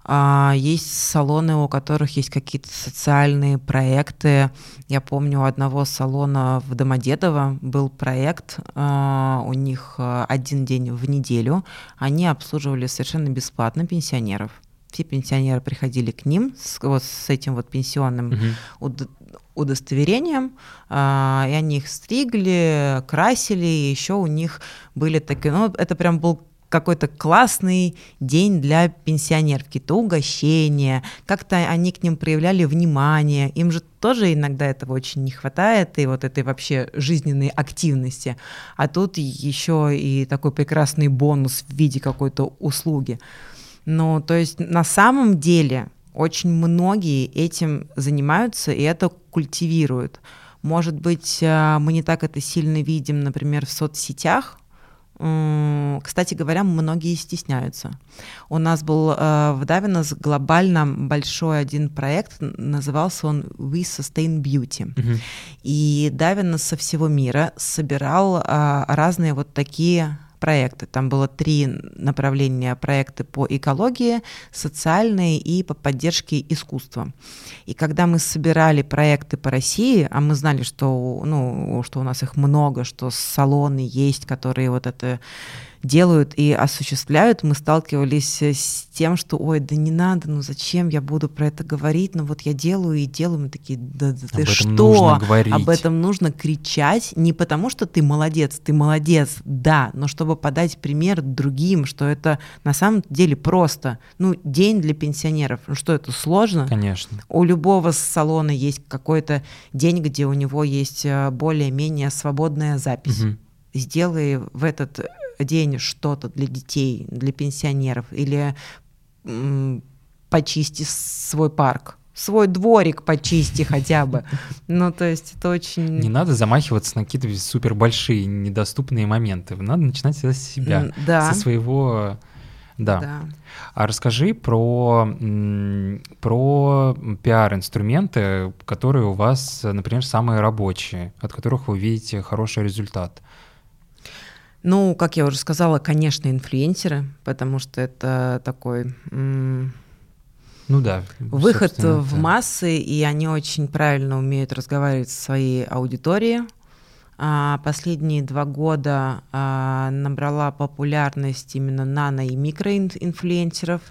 А, есть салоны, у которых есть какие-то социальные проекты. Я помню, у одного салона в Домодедово был проект, а, у них а, один день в неделю. Они обслуживали совершенно бесплатно пенсионеров все пенсионеры приходили к ним с, вот с этим вот пенсионным угу. удостоверением, а, и они их стригли, красили, и еще у них были такие, ну, это прям был какой-то классный день для пенсионеров, какие-то угощения, как-то они к ним проявляли внимание, им же тоже иногда этого очень не хватает, и вот этой вообще жизненной активности. А тут еще и такой прекрасный бонус в виде какой-то услуги. Ну, то есть на самом деле Очень многие этим занимаются и это культивируют. Может быть, э, мы не так это сильно видим, например, в соцсетях, кстати говоря, многие стесняются. У нас был э, в Давинос глобально большой один проект, назывался он We Sustain Beauty. Uh-huh. И Давинос со всего мира собирал э, разные вот такие проекты. Там было три направления проекты по экологии, социальные и по поддержке искусства. И когда мы собирали проекты по России, а мы знали, что, ну, что у нас их много, что салоны есть, которые вот это делают и осуществляют, мы сталкивались с тем, что, ой, да не надо, ну зачем я буду про это говорить, ну вот я делаю и делаю, мы такие, да, да ты Об что? нужно говорить. Об этом нужно кричать, не потому что ты молодец, ты молодец, да, но чтобы подать пример другим, что это на самом деле просто, ну, день для пенсионеров, ну что это сложно? Конечно. У любого салона есть какой-то день, где у него есть э, более-менее свободная запись. Угу. Сделай в этот день что-то для детей, для пенсионеров, или почисти свой парк, свой дворик почисти хотя бы. Ну, то есть это очень... Не надо замахиваться на какие-то супер большие, недоступные моменты. Надо начинать с себя, да. со своего... Да. да. А расскажи про, про пиар-инструменты, которые у вас, например, самые рабочие, от которых вы видите хороший результат. Ну, как я уже сказала, конечно, инфлюенсеры, потому что это такой... Ну да. Выход в да. массы, и они очень правильно умеют разговаривать со своей аудиторией. А последние два года а, набрала популярность именно нано- и микроинфлюенсеров.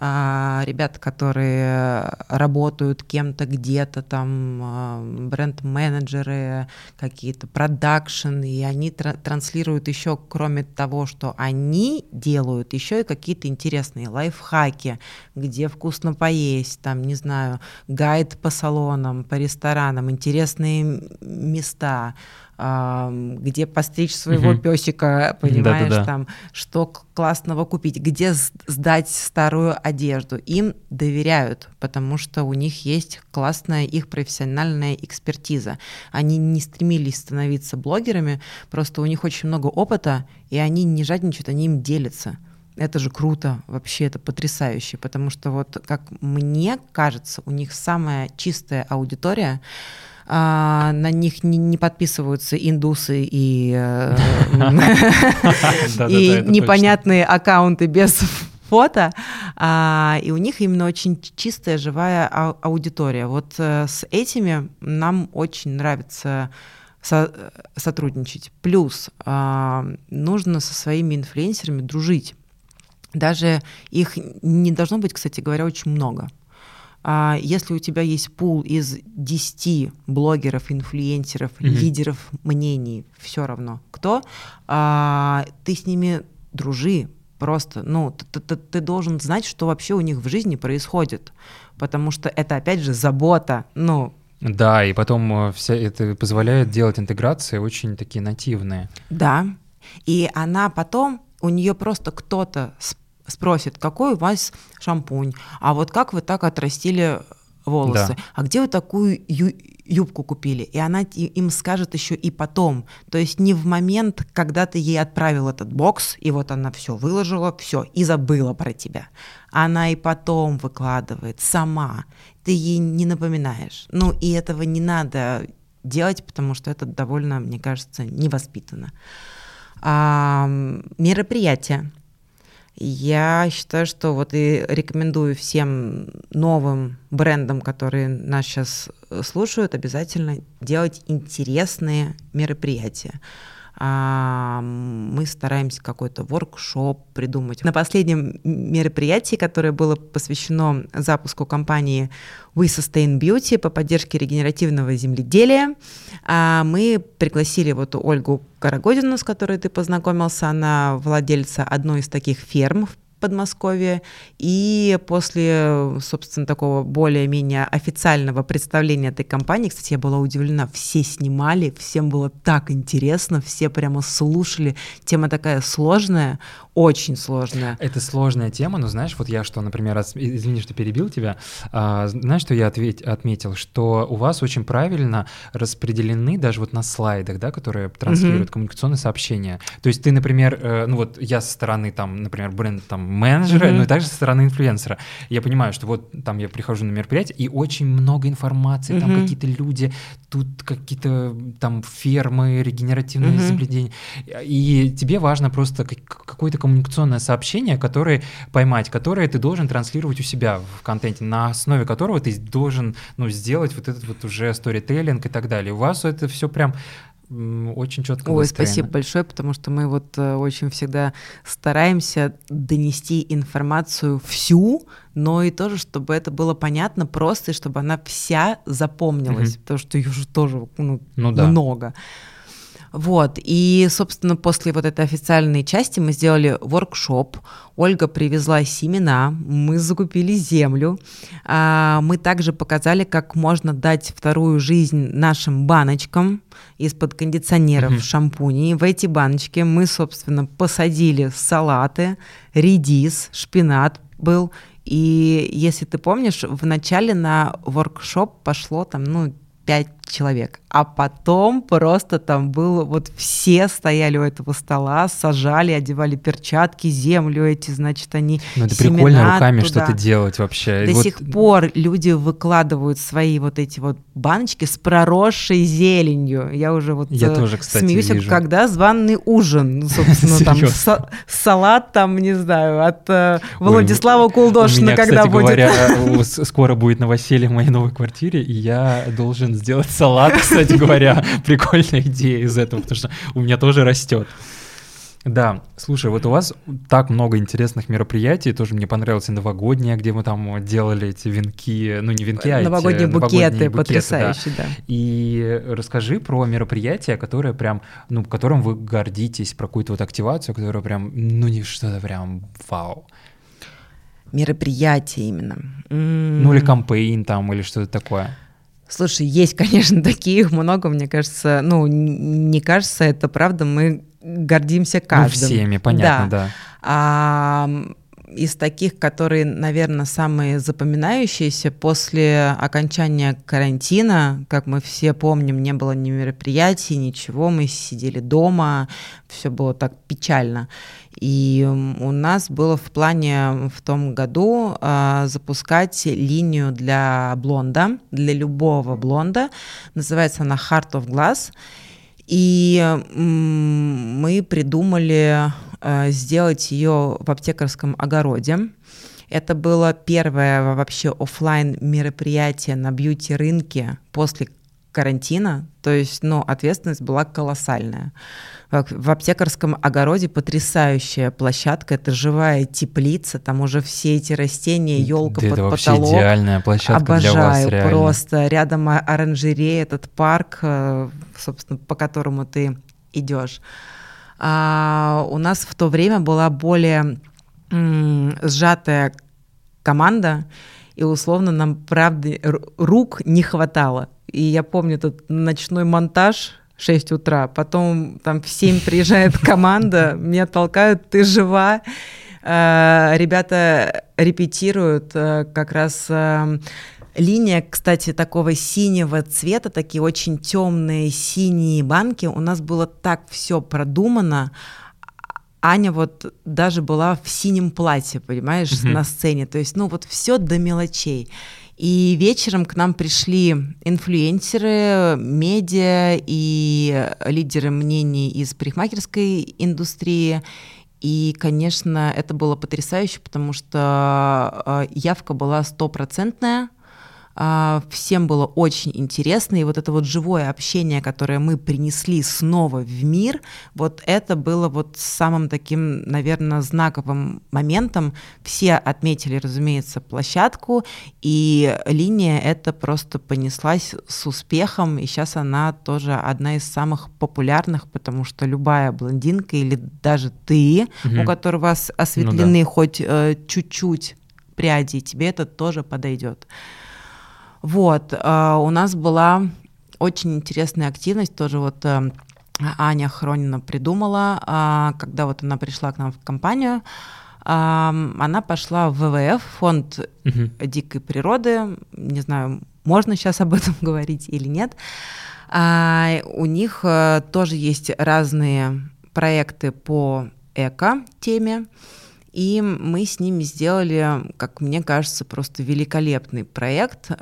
А, ребята, которые работают кем-то где-то, там а, бренд-менеджеры, какие-то продакшн, и они транслируют еще, кроме того, что они делают, еще и какие-то интересные лайфхаки, где вкусно поесть, там, не знаю, гайд по салонам, по ресторанам, интересные места, где постричь своего угу. песика, понимаешь, Да-да-да. там, что классного купить, где сдать старую одежду. Им доверяют, потому что у них есть классная их профессиональная экспертиза. Они не стремились становиться блогерами, просто у них очень много опыта, и они не жадничают, они им делятся. Это же круто, вообще это потрясающе, потому что вот, как мне кажется, у них самая чистая аудитория, а, на них не, не подписываются индусы и, э, непонятные аккаунты без фото, а, и у них именно очень чистая, живая аудитория. Вот э, с этими нам очень нравится сотрудничать. Плюс а, нужно со своими инфлюенсерами дружить. Даже их не должно быть, кстати говоря, очень много. А если у тебя есть пул из 10 блогеров, инфлюенсеров, mm-hmm. лидеров мнений, все равно кто, а, ты с ними дружи, просто, ну, ты, ты, ты должен знать, что вообще у них в жизни происходит, потому что это, опять же, забота, ну, да, и потом э, вся это позволяет делать интеграции очень такие нативные. Да, и она потом, у нее просто кто-то спросит, какой у вас шампунь, а вот как вы так отрастили волосы, да. а где вы такую ю- юбку купили? И она им скажет еще и потом. То есть не в момент, когда ты ей отправил этот бокс, и вот она все выложила, все, и забыла про тебя. Она и потом выкладывает сама. Ты ей не напоминаешь. Ну и этого не надо делать, потому что это довольно, мне кажется, невоспитанно. А, мероприятия. Я считаю, что вот и рекомендую всем новым брендам, которые нас сейчас э, слушают, обязательно делать интересные мероприятия. А, мы стараемся какой-то воркшоп придумать. На последнем мероприятии, которое было посвящено запуску компании We Sustain Beauty по поддержке регенеративного земледелия, а, мы пригласили вот Ольгу Карагодину, с которой ты познакомился, она владельца одной из таких ферм Подмосковье. И после, собственно, такого более-менее официального представления этой компании, кстати, я была удивлена, все снимали, всем было так интересно, все прямо слушали. Тема такая сложная, очень сложная. Это сложная тема, но знаешь, вот я что, например, извини, что перебил тебя, а, знаешь, что я ответь, отметил, что у вас очень правильно распределены даже вот на слайдах, да, которые транслируют mm-hmm. коммуникационные сообщения. То есть ты, например, э, ну вот я со стороны там, например, бренд там менеджера, mm-hmm. но и также со стороны инфлюенсера. Я понимаю, что вот там я прихожу на мероприятие, и очень много информации, mm-hmm. там какие-то люди, тут какие-то там фермы, регенеративные mm-hmm. изобретения. И тебе важно просто какое-то коммуникационное сообщение, которое поймать, которое ты должен транслировать у себя в контенте, на основе которого ты должен ну, сделать вот этот вот уже сторителлинг и так далее. У вас это все прям очень четко Ой, выстроено. спасибо большое, потому что мы вот э, очень всегда стараемся донести информацию всю, но и тоже, чтобы это было понятно просто, и чтобы она вся запомнилась, угу. потому что ее же тоже ну, ну, да. много. Вот, и, собственно, после вот этой официальной части мы сделали воркшоп, Ольга привезла семена, мы закупили землю, а, мы также показали, как можно дать вторую жизнь нашим баночкам из-под кондиционеров mm-hmm. шампуней. В эти баночки мы, собственно, посадили салаты, редис, шпинат был, и если ты помнишь, в начале на воркшоп пошло там, ну, пять человек. А потом просто там было, вот все стояли у этого стола, сажали, одевали перчатки, землю эти, значит, они Ну это прикольно руками что-то делать вообще. До вот... сих пор люди выкладывают свои вот эти вот баночки с проросшей зеленью. Я уже вот Я э, тоже, кстати, смеюсь, вижу. когда званый ужин, собственно, там са- салат там, не знаю, от э, Владислава Ой, Кулдошина, меня, когда кстати будет. говоря, скоро будет новоселье в моей новой квартире, и я должен сделать салат, кстати говоря. Прикольная идея из этого, потому что у меня тоже растет. Да, слушай, вот у вас так много интересных мероприятий, тоже мне понравилось и новогоднее, где мы там делали эти венки, ну не венки, а новогодние эти букеты, новогодние букеты потрясающие, да. да. И расскажи про мероприятие, которое прям, ну, которым вы гордитесь, про какую-то вот активацию, которая прям, ну не что-то прям вау. Мероприятие именно. Ну или кампейн там, или что-то такое. Слушай, есть, конечно, таких много, мне кажется. Ну, не кажется, это правда, мы гордимся каждым. Ну, всеми, понятно, да. да. А, из таких, которые, наверное, самые запоминающиеся после окончания карантина, как мы все помним, не было ни мероприятий, ничего, мы сидели дома, все было так печально. И у нас было в плане в том году э, запускать линию для блонда, для любого блонда. Называется она Heart of Glass. И мы придумали э, сделать ее в аптекарском огороде. Это было первое вообще офлайн мероприятие на бьюти-рынке после карантина, то есть, ну, ответственность была колоссальная. В аптекарском огороде потрясающая площадка, это живая теплица, там уже все эти растения, елка под это потолок. идеальная площадка Обожаю, для вас, реально. просто рядом оранжерея, этот парк, э, собственно, по которому ты идешь. А у нас в то время была более сжатая команда, и условно нам, правда, рук не хватало. И я помню этот ночной монтаж, 6 утра, потом там в 7 приезжает команда, меня толкают, ты жива. Э, ребята репетируют э, как раз э, линия, кстати, такого синего цвета, такие очень темные синие банки. У нас было так все продумано. Аня вот даже была в синем платье, понимаешь, mm-hmm. на сцене. То есть, ну вот все до мелочей. И вечером к нам пришли инфлюенсеры, медиа и лидеры мнений из парикмахерской индустрии. И, конечно, это было потрясающе, потому что а, явка была стопроцентная. А, всем было очень интересно, и вот это вот живое общение, которое мы принесли снова в мир, вот это было вот самым таким, наверное, знаковым моментом. Все отметили, разумеется, площадку, и линия это просто понеслась с успехом, и сейчас она тоже одна из самых популярных, потому что любая блондинка или даже ты, угу. у которого осветлены ну, да. хоть э, чуть-чуть пряди, тебе это тоже подойдет. Вот, э, у нас была очень интересная активность, тоже вот э, Аня Хронина придумала, э, когда вот она пришла к нам в компанию, она пошла в ВВФ, фонд угу. дикой природы, не знаю, можно сейчас об этом говорить или нет. А, у них тоже есть разные проекты по эко-теме. И мы с ними сделали, как мне кажется, просто великолепный проект э,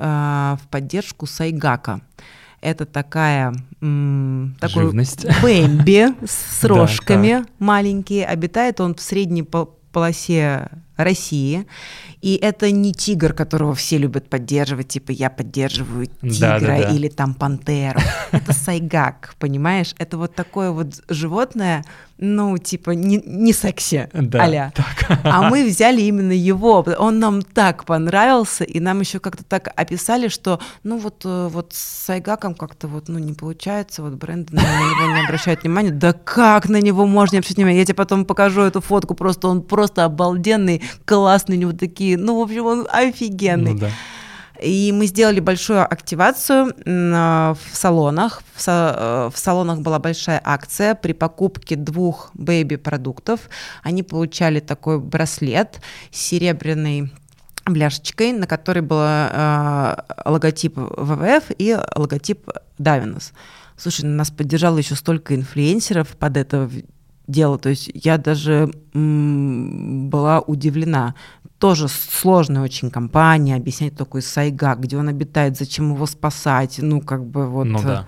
в поддержку Сайгака. Это такая м, такой Живность. бэмби с рожками маленькие. Обитает он в средней полосе России. И это не тигр, которого все любят поддерживать, типа я поддерживаю тигра да, да, да. или там пантеру. Это сайгак, понимаешь? Это вот такое вот животное, ну, типа, не, не секси, да, а так. А мы взяли именно его, он нам так понравился, и нам еще как-то так описали, что, ну, вот, э, вот с Сайгаком как-то вот, ну, не получается, вот бренды на него не обращают внимания. Да как на него можно не обращать внимание? Я тебе потом покажу эту фотку, просто он просто обалденный, классный, у него такие, ну, в общем, он офигенный. Ну, да. И мы сделали большую активацию в салонах. Э, в салонах была большая акция. При покупке двух бэйби-продуктов они получали такой браслет с серебряной бляшечкой, на которой был э, логотип ВВФ и логотип Давинус. Слушай, нас поддержало еще столько инфлюенсеров под это дело. То есть я даже м, была удивлена тоже сложная очень компания, объяснять такой сайга, где он обитает, зачем его спасать, ну, как бы вот... Ну, да.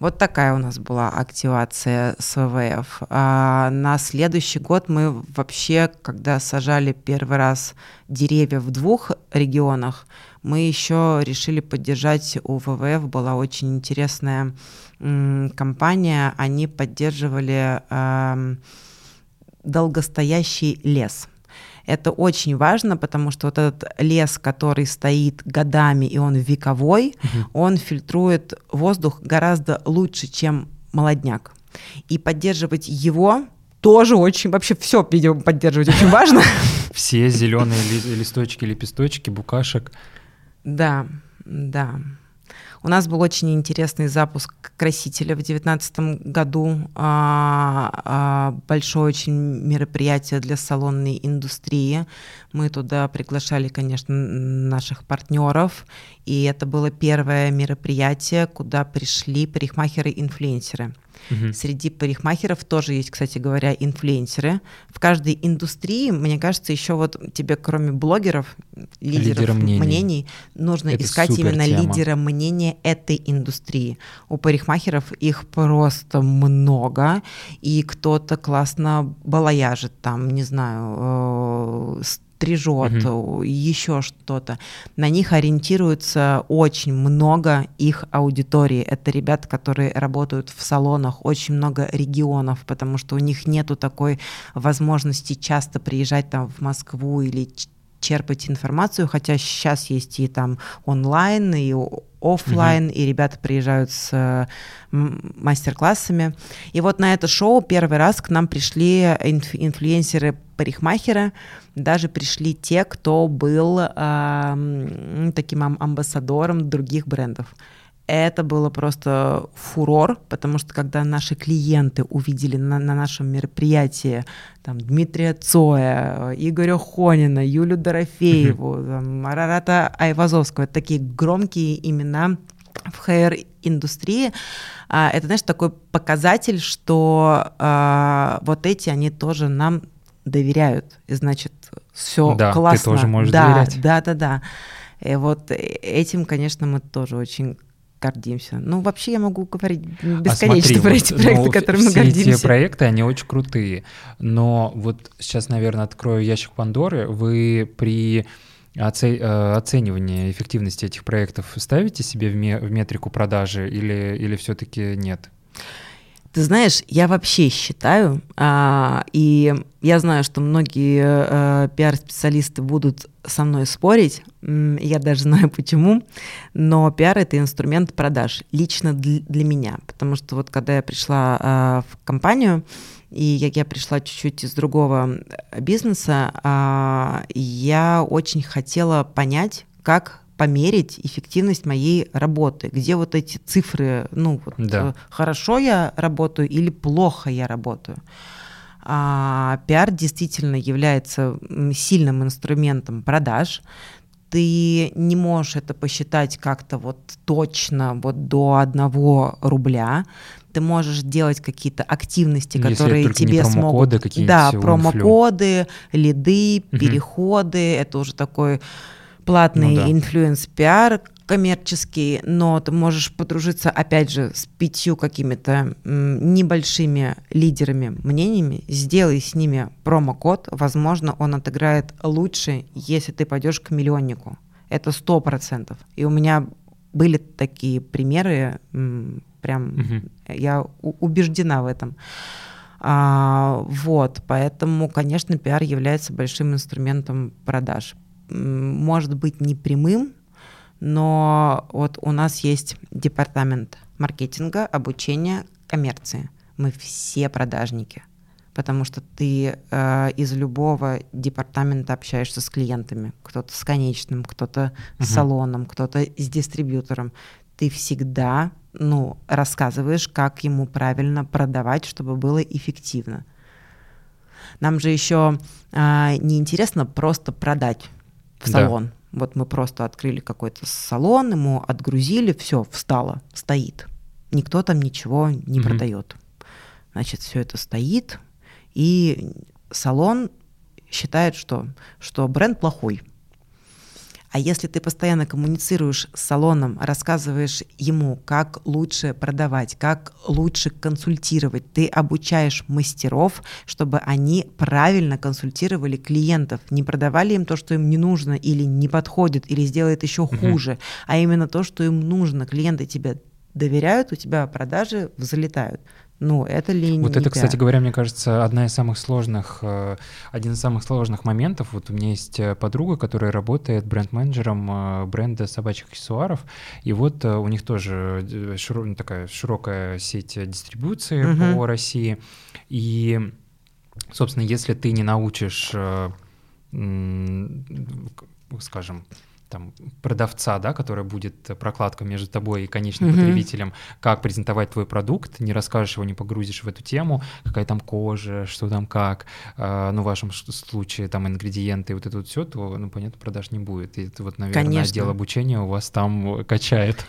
Вот такая у нас была активация с ВВФ. А на следующий год мы вообще, когда сажали первый раз деревья в двух регионах, мы еще решили поддержать у ВВФ, была очень интересная м, компания, они поддерживали э, долгостоящий лес. Это очень важно, потому что вот этот лес, который стоит годами и он вековой, угу. он фильтрует воздух гораздо лучше, чем молодняк. И поддерживать его тоже очень, вообще все, видимо, поддерживать очень важно. Все зеленые листочки, лепесточки, букашек. Да, да. У нас был очень интересный запуск красителя в 2019 году. А, а, большое очень мероприятие для салонной индустрии. Мы туда приглашали, конечно, наших партнеров. И это было первое мероприятие, куда пришли парикмахеры-инфлюенсеры. Угу. Среди парикмахеров тоже есть, кстати говоря, инфлюенсеры. В каждой индустрии, мне кажется, еще вот тебе, кроме блогеров, лидеров Лидера мнений. мнений, нужно Это искать именно тема. лидера мнения этой индустрии. У парикмахеров их просто много, и кто-то классно балаяжит там, не знаю, э, стрижет, угу. еще что-то. На них ориентируется очень много их аудитории. Это ребята, которые работают в салонах, очень много регионов, потому что у них нету такой возможности часто приезжать там в Москву или черпать информацию, хотя сейчас есть и там онлайн, и офлайн, угу. и ребята приезжают с мастер-классами. И вот на это шоу первый раз к нам пришли инф- инфлюенсеры-парикмахеры, даже пришли те, кто был э, таким амбассадором других брендов. Это было просто фурор, потому что когда наши клиенты увидели на, на нашем мероприятии там, Дмитрия Цоя, Игоря Хонина, Юлю Дорофееву, там, Арарата Айвазовского, такие громкие имена в HR-индустрии, а, это, знаешь, такой показатель, что а, вот эти, они тоже нам доверяют, и значит, все да, классно. ты тоже можешь да, доверять. Да, да, да. И вот этим, конечно, мы тоже очень гордимся. Ну, вообще я могу говорить бесконечно а смотри, про эти вот, проекты, ну, которыми мы гордимся. Эти проекты, они очень крутые. Но вот сейчас, наверное, открою ящик Пандоры. Вы при Оце, э, оценивание эффективности этих проектов ставите себе в, ме, в метрику продажи или, или все-таки нет? Ты знаешь, я вообще считаю, а, и я знаю, что многие а, пиар-специалисты будут со мной спорить, я даже знаю почему, но пиар — это инструмент продаж, лично для, меня, потому что вот когда я пришла а, в компанию, и я, я пришла чуть-чуть из другого бизнеса, а, я очень хотела понять, как померить эффективность моей работы, где вот эти цифры, ну вот да. Э, хорошо я работаю или плохо я работаю. А, пиар действительно является сильным инструментом продаж. Ты не можешь это посчитать как-то вот точно вот до одного рубля. Ты можешь делать какие-то активности, Если которые тебе смогут. Да, промокоды, лиды, угу. переходы. Это уже такой платный ну, да. influence-пиар коммерческий, но ты можешь подружиться, опять же, с пятью какими-то небольшими лидерами мнениями, сделай с ними промокод, возможно, он отыграет лучше, если ты пойдешь к миллионнику. Это сто процентов. И у меня были такие примеры, прям угу. я убеждена в этом. А, вот, поэтому, конечно, пиар является большим инструментом продаж может быть не прямым, но вот у нас есть департамент маркетинга, обучения, коммерции. Мы все продажники, потому что ты э, из любого департамента общаешься с клиентами, кто-то с конечным, кто-то uh-huh. с салоном, кто-то с дистрибьютором. Ты всегда ну, рассказываешь, как ему правильно продавать, чтобы было эффективно. Нам же еще э, не интересно просто продать в салон. Да. Вот мы просто открыли какой-то салон, ему отгрузили, все, встало, стоит. Никто там ничего не угу. продает. Значит, все это стоит, и салон считает, что, что бренд плохой. А если ты постоянно коммуницируешь с салоном, рассказываешь ему, как лучше продавать, как лучше консультировать, ты обучаешь мастеров, чтобы они правильно консультировали клиентов, не продавали им то, что им не нужно или не подходит, или сделает еще хуже, угу. а именно то, что им нужно. Клиенты тебе доверяют, у тебя продажи взлетают. Ну, это ли Вот это, кстати говоря, мне кажется, одна из самых сложных, э, один из самых сложных моментов. Вот у меня есть э, подруга, которая работает бренд-менеджером э, бренда собачьих аксессуаров, и вот у них тоже широ, ну, такая широкая сеть дистрибуции uh-huh. по России. И, собственно, если ты не научишь скажем, там, продавца, да, которая будет прокладка между тобой и конечным mm-hmm. потребителем, как презентовать твой продукт, не расскажешь его, не погрузишь в эту тему, какая там кожа, что там как, э, ну, в вашем случае там ингредиенты, вот это вот все, то, ну, понятно, продаж не будет. И это вот, наверное, Конечно. отдел обучения у вас там качает.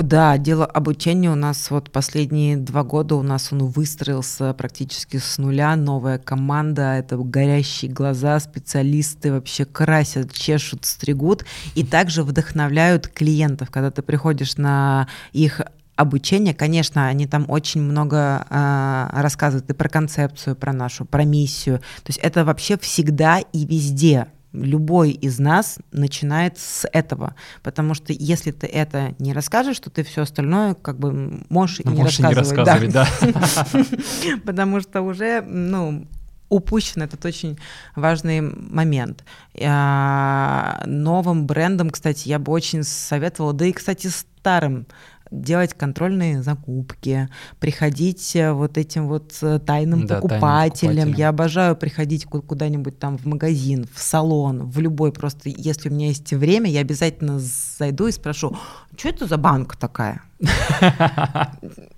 Да, дело обучения у нас вот последние два года у нас он выстроился практически с нуля. Новая команда, это горящие глаза, специалисты вообще красят, чешут, стригут и также вдохновляют клиентов. Когда ты приходишь на их обучение, конечно, они там очень много э, рассказывают и про концепцию, про нашу, про миссию. То есть это вообще всегда и везде любой из нас начинает с этого, потому что если ты это не расскажешь, то ты все остальное как бы можешь и не рассказывать. да. Потому что уже, ну, упущен этот очень важный момент. А, новым брендом, кстати, я бы очень советовала, да и, кстати, старым делать контрольные закупки, приходить э, вот этим вот э, тайным, да, покупателям. тайным покупателям. Я обожаю приходить куда-нибудь там в магазин, в салон, в любой. Просто если у меня есть время, я обязательно зайду и спрошу, что это за банка такая?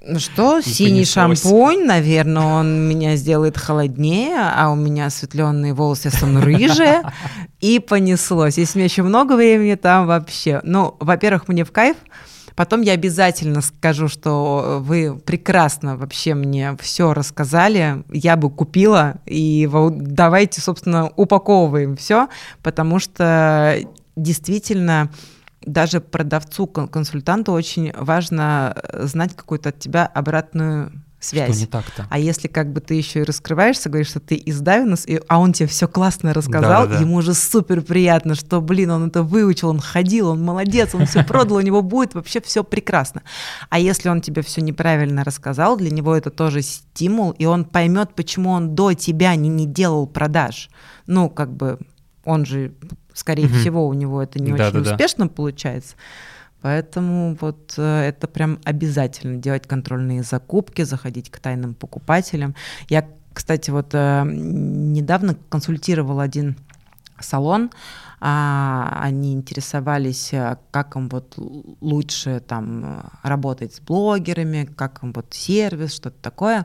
Ну что, синий шампунь, наверное, он меня сделает холоднее, а у меня осветленные волосы, сон рыжие, и понеслось. Если у меня еще много времени, там вообще. Ну, во-первых, мне в кайф, Потом я обязательно скажу, что вы прекрасно вообще мне все рассказали, я бы купила, и давайте, собственно, упаковываем все, потому что действительно даже продавцу, консультанту очень важно знать какую-то от тебя обратную связь. Что не так-то? А если как бы ты еще и раскрываешься, говоришь, что ты из Давинус, и, а он тебе все классно рассказал, Да-да-да. ему уже супер приятно, что, блин, он это выучил, он ходил, он молодец, он все продал, у него будет вообще все прекрасно. А если он тебе все неправильно рассказал, для него это тоже стимул, и он поймет, почему он до тебя не, не делал продаж. Ну, как бы он же, скорее всего, у него это не да, очень да, успешно да. получается. Поэтому вот э, это прям обязательно делать контрольные закупки, заходить к тайным покупателям. Я, кстати, вот э, недавно консультировала один салон, а, они интересовались, э, как им вот лучше там работать с блогерами, как им вот сервис, что-то такое.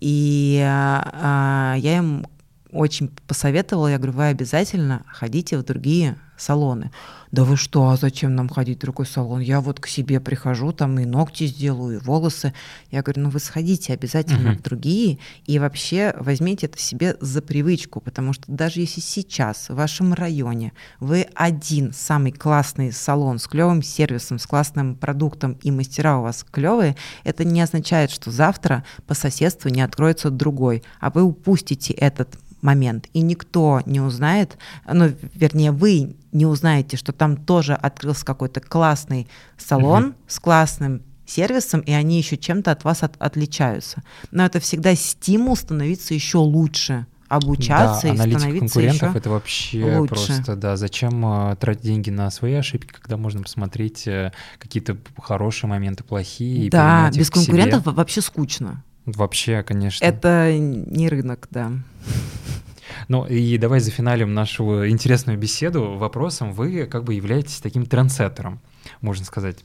И а, я им очень посоветовала, я говорю, вы обязательно ходите в другие салоны. Да вы что, а зачем нам ходить в другой салон? Я вот к себе прихожу, там и ногти сделаю, и волосы. Я говорю, ну вы сходите обязательно uh-huh. в другие и вообще возьмите это себе за привычку, потому что даже если сейчас в вашем районе вы один самый классный салон с клевым сервисом, с классным продуктом и мастера у вас клевые, это не означает, что завтра по соседству не откроется другой, а вы упустите этот момент, и никто не узнает, ну, вернее, вы не узнаете, что там тоже открылся какой-то классный салон угу. с классным сервисом, и они еще чем-то от вас от, отличаются. Но это всегда стимул становиться еще лучше обучаться да, и становиться конкурентов еще это вообще лучше. просто, да, зачем э, тратить деньги на свои ошибки, когда можно посмотреть э, какие-то хорошие моменты, плохие. Да, без конкурентов себе. вообще скучно. Вообще, конечно. Это не рынок, да. Ну и давай зафиналим нашу интересную беседу вопросом. Вы как бы являетесь таким трендсеттером, можно сказать.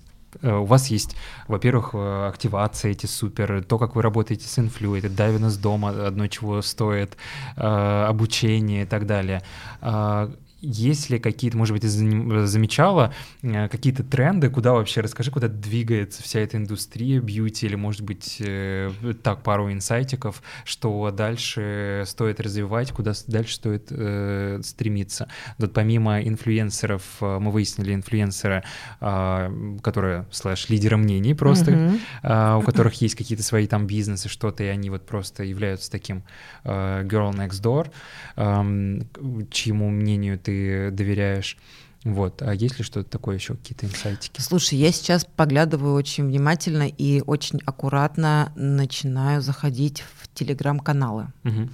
Э, у вас есть, во-первых, э, активация эти супер, то, как вы работаете с инфлюэйт, дайвин из дома, одно чего стоит, э, обучение и так далее. А, есть ли какие-то, может быть, ты замечала э, какие-то тренды, куда вообще, расскажи, куда двигается вся эта индустрия бьюти, или, может быть, э, так, пару инсайтиков, что дальше стоит развивать, куда дальше стоит э, стремиться. Вот помимо инфлюенсеров, э, мы выяснили инфлюенсеры, э, которые, слэш, лидеры мнений просто, mm-hmm. э, у которых есть какие-то свои там бизнесы, что-то, и они вот просто являются таким э, girl next door, э, чьему мнению ты ты доверяешь. Вот. А есть ли что-то такое еще, какие-то инсайтики? Слушай, я сейчас поглядываю очень внимательно и очень аккуратно начинаю заходить в телеграм-каналы. Угу.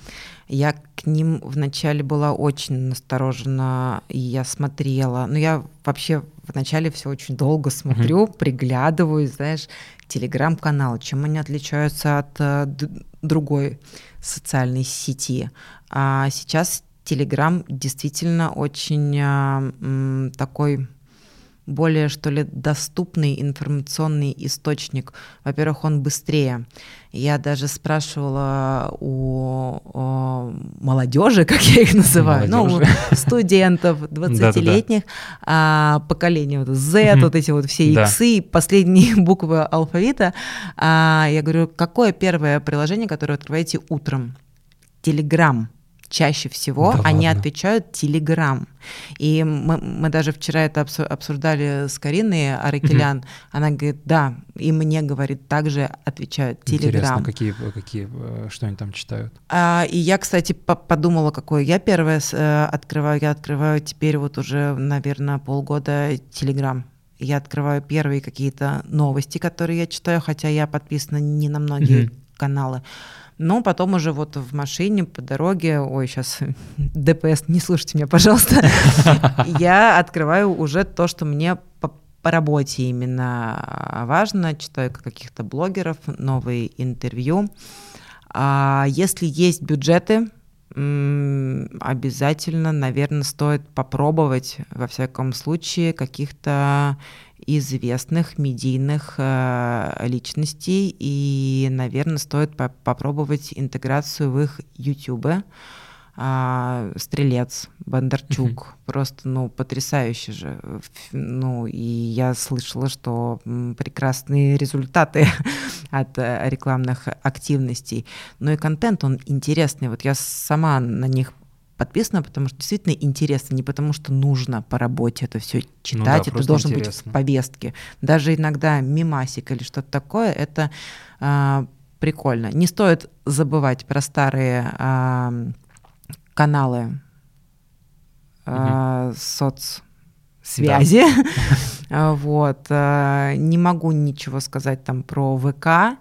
Я к ним вначале была очень насторожена, и я смотрела. Но я вообще вначале все очень долго смотрю, угу. приглядываюсь, знаешь, телеграм-канал, чем они отличаются от э, другой социальной сети. А сейчас Телеграм действительно очень э, такой более, что ли, доступный информационный источник. Во-первых, он быстрее. Я даже спрашивала у, у молодежи, как я их называю, молодежи. ну, студентов 20-летних, а, поколения вот Z, вот эти вот все иксы, последние буквы алфавита. А, я говорю, какое первое приложение, которое открываете утром? Телеграм чаще всего да они ладно. отвечают Телеграм. И мы, мы даже вчера это обсуждали с Кариной Аракелян. Угу. Она говорит, да, и мне, говорит, также отвечают Телеграм. Интересно, какие, какие, э, что они там читают? А, и я, кстати, подумала, какое я первое э, открываю. Я открываю теперь вот уже, наверное, полгода Телеграм. Я открываю первые какие-то новости, которые я читаю, хотя я подписана не на многие угу. каналы. Но потом уже вот в машине по дороге, ой, сейчас ДПС, не слушайте меня, пожалуйста, я открываю уже то, что мне по, работе именно важно, читаю каких-то блогеров, новые интервью. А если есть бюджеты, обязательно, наверное, стоит попробовать, во всяком случае, каких-то известных медийных э, личностей, и, наверное, стоит по попробовать интеграцию в их YouTube. А, Стрелец, Бондарчук, mm-hmm. просто, ну, потрясающе же. Ну, и я слышала, что прекрасные результаты от э, рекламных активностей. Ну и контент, он интересный. Вот я сама на них подписана, потому что действительно интересно, не потому что нужно по работе это все читать, ну да, это должен интересно. быть в повестке. Даже иногда мимасик или что-то такое, это э, прикольно. Не стоит забывать про старые э, каналы э, соцсвязи. Да. вот. Э, не могу ничего сказать там про ВК.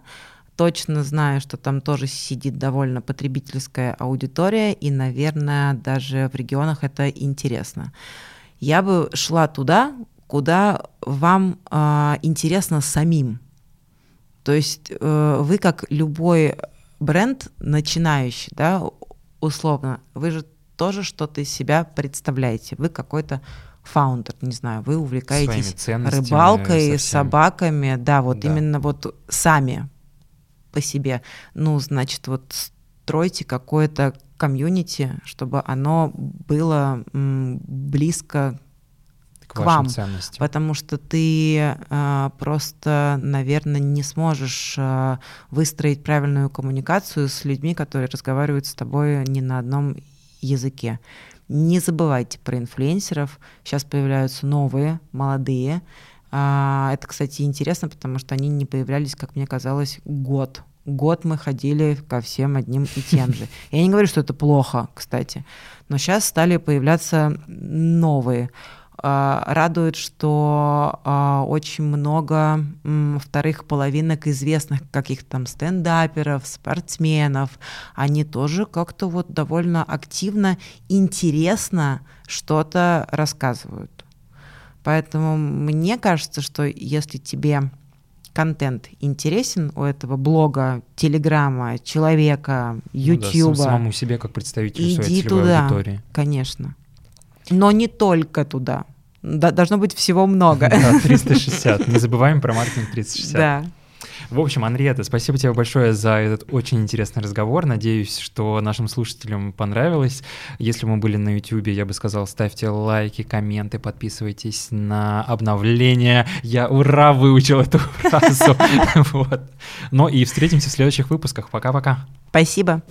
Точно знаю, что там тоже сидит довольно потребительская аудитория, и, наверное, даже в регионах это интересно. Я бы шла туда, куда вам э, интересно самим. То есть э, вы как любой бренд начинающий, да, условно, вы же тоже что-то из себя представляете. Вы какой-то фаундер, не знаю, вы увлекаетесь рыбалкой, совсем. собаками, да, вот да. именно вот сами по себе. Ну, значит, вот стройте какое-то комьюнити, чтобы оно было близко к, к вам, ценностям. потому что ты э, просто, наверное, не сможешь э, выстроить правильную коммуникацию с людьми, которые разговаривают с тобой не на одном языке. Не забывайте про инфлюенсеров. Сейчас появляются новые, молодые. Э, это, кстати, интересно, потому что они не появлялись, как мне казалось, год. Год мы ходили ко всем одним и тем же. Я не говорю, что это плохо, кстати, но сейчас стали появляться новые. А, радует, что а, очень много вторых половинок известных каких-то там стендаперов, спортсменов, они тоже как-то вот довольно активно, интересно что-то рассказывают. Поэтому мне кажется, что если тебе контент интересен у этого блога, телеграма, человека, ютьюба. Ну да, самому себе как представителю иди своей туда, аудитории. конечно. Но не только туда. Должно быть всего много. Да, 360. Не забываем про маркетинг 360. Да. В общем, Анриета, спасибо тебе большое за этот очень интересный разговор. Надеюсь, что нашим слушателям понравилось. Если мы были на YouTube, я бы сказал, ставьте лайки, комменты, подписывайтесь на обновления. Я ура выучил эту фразу. вот. Ну и встретимся в следующих выпусках. Пока-пока. Спасибо.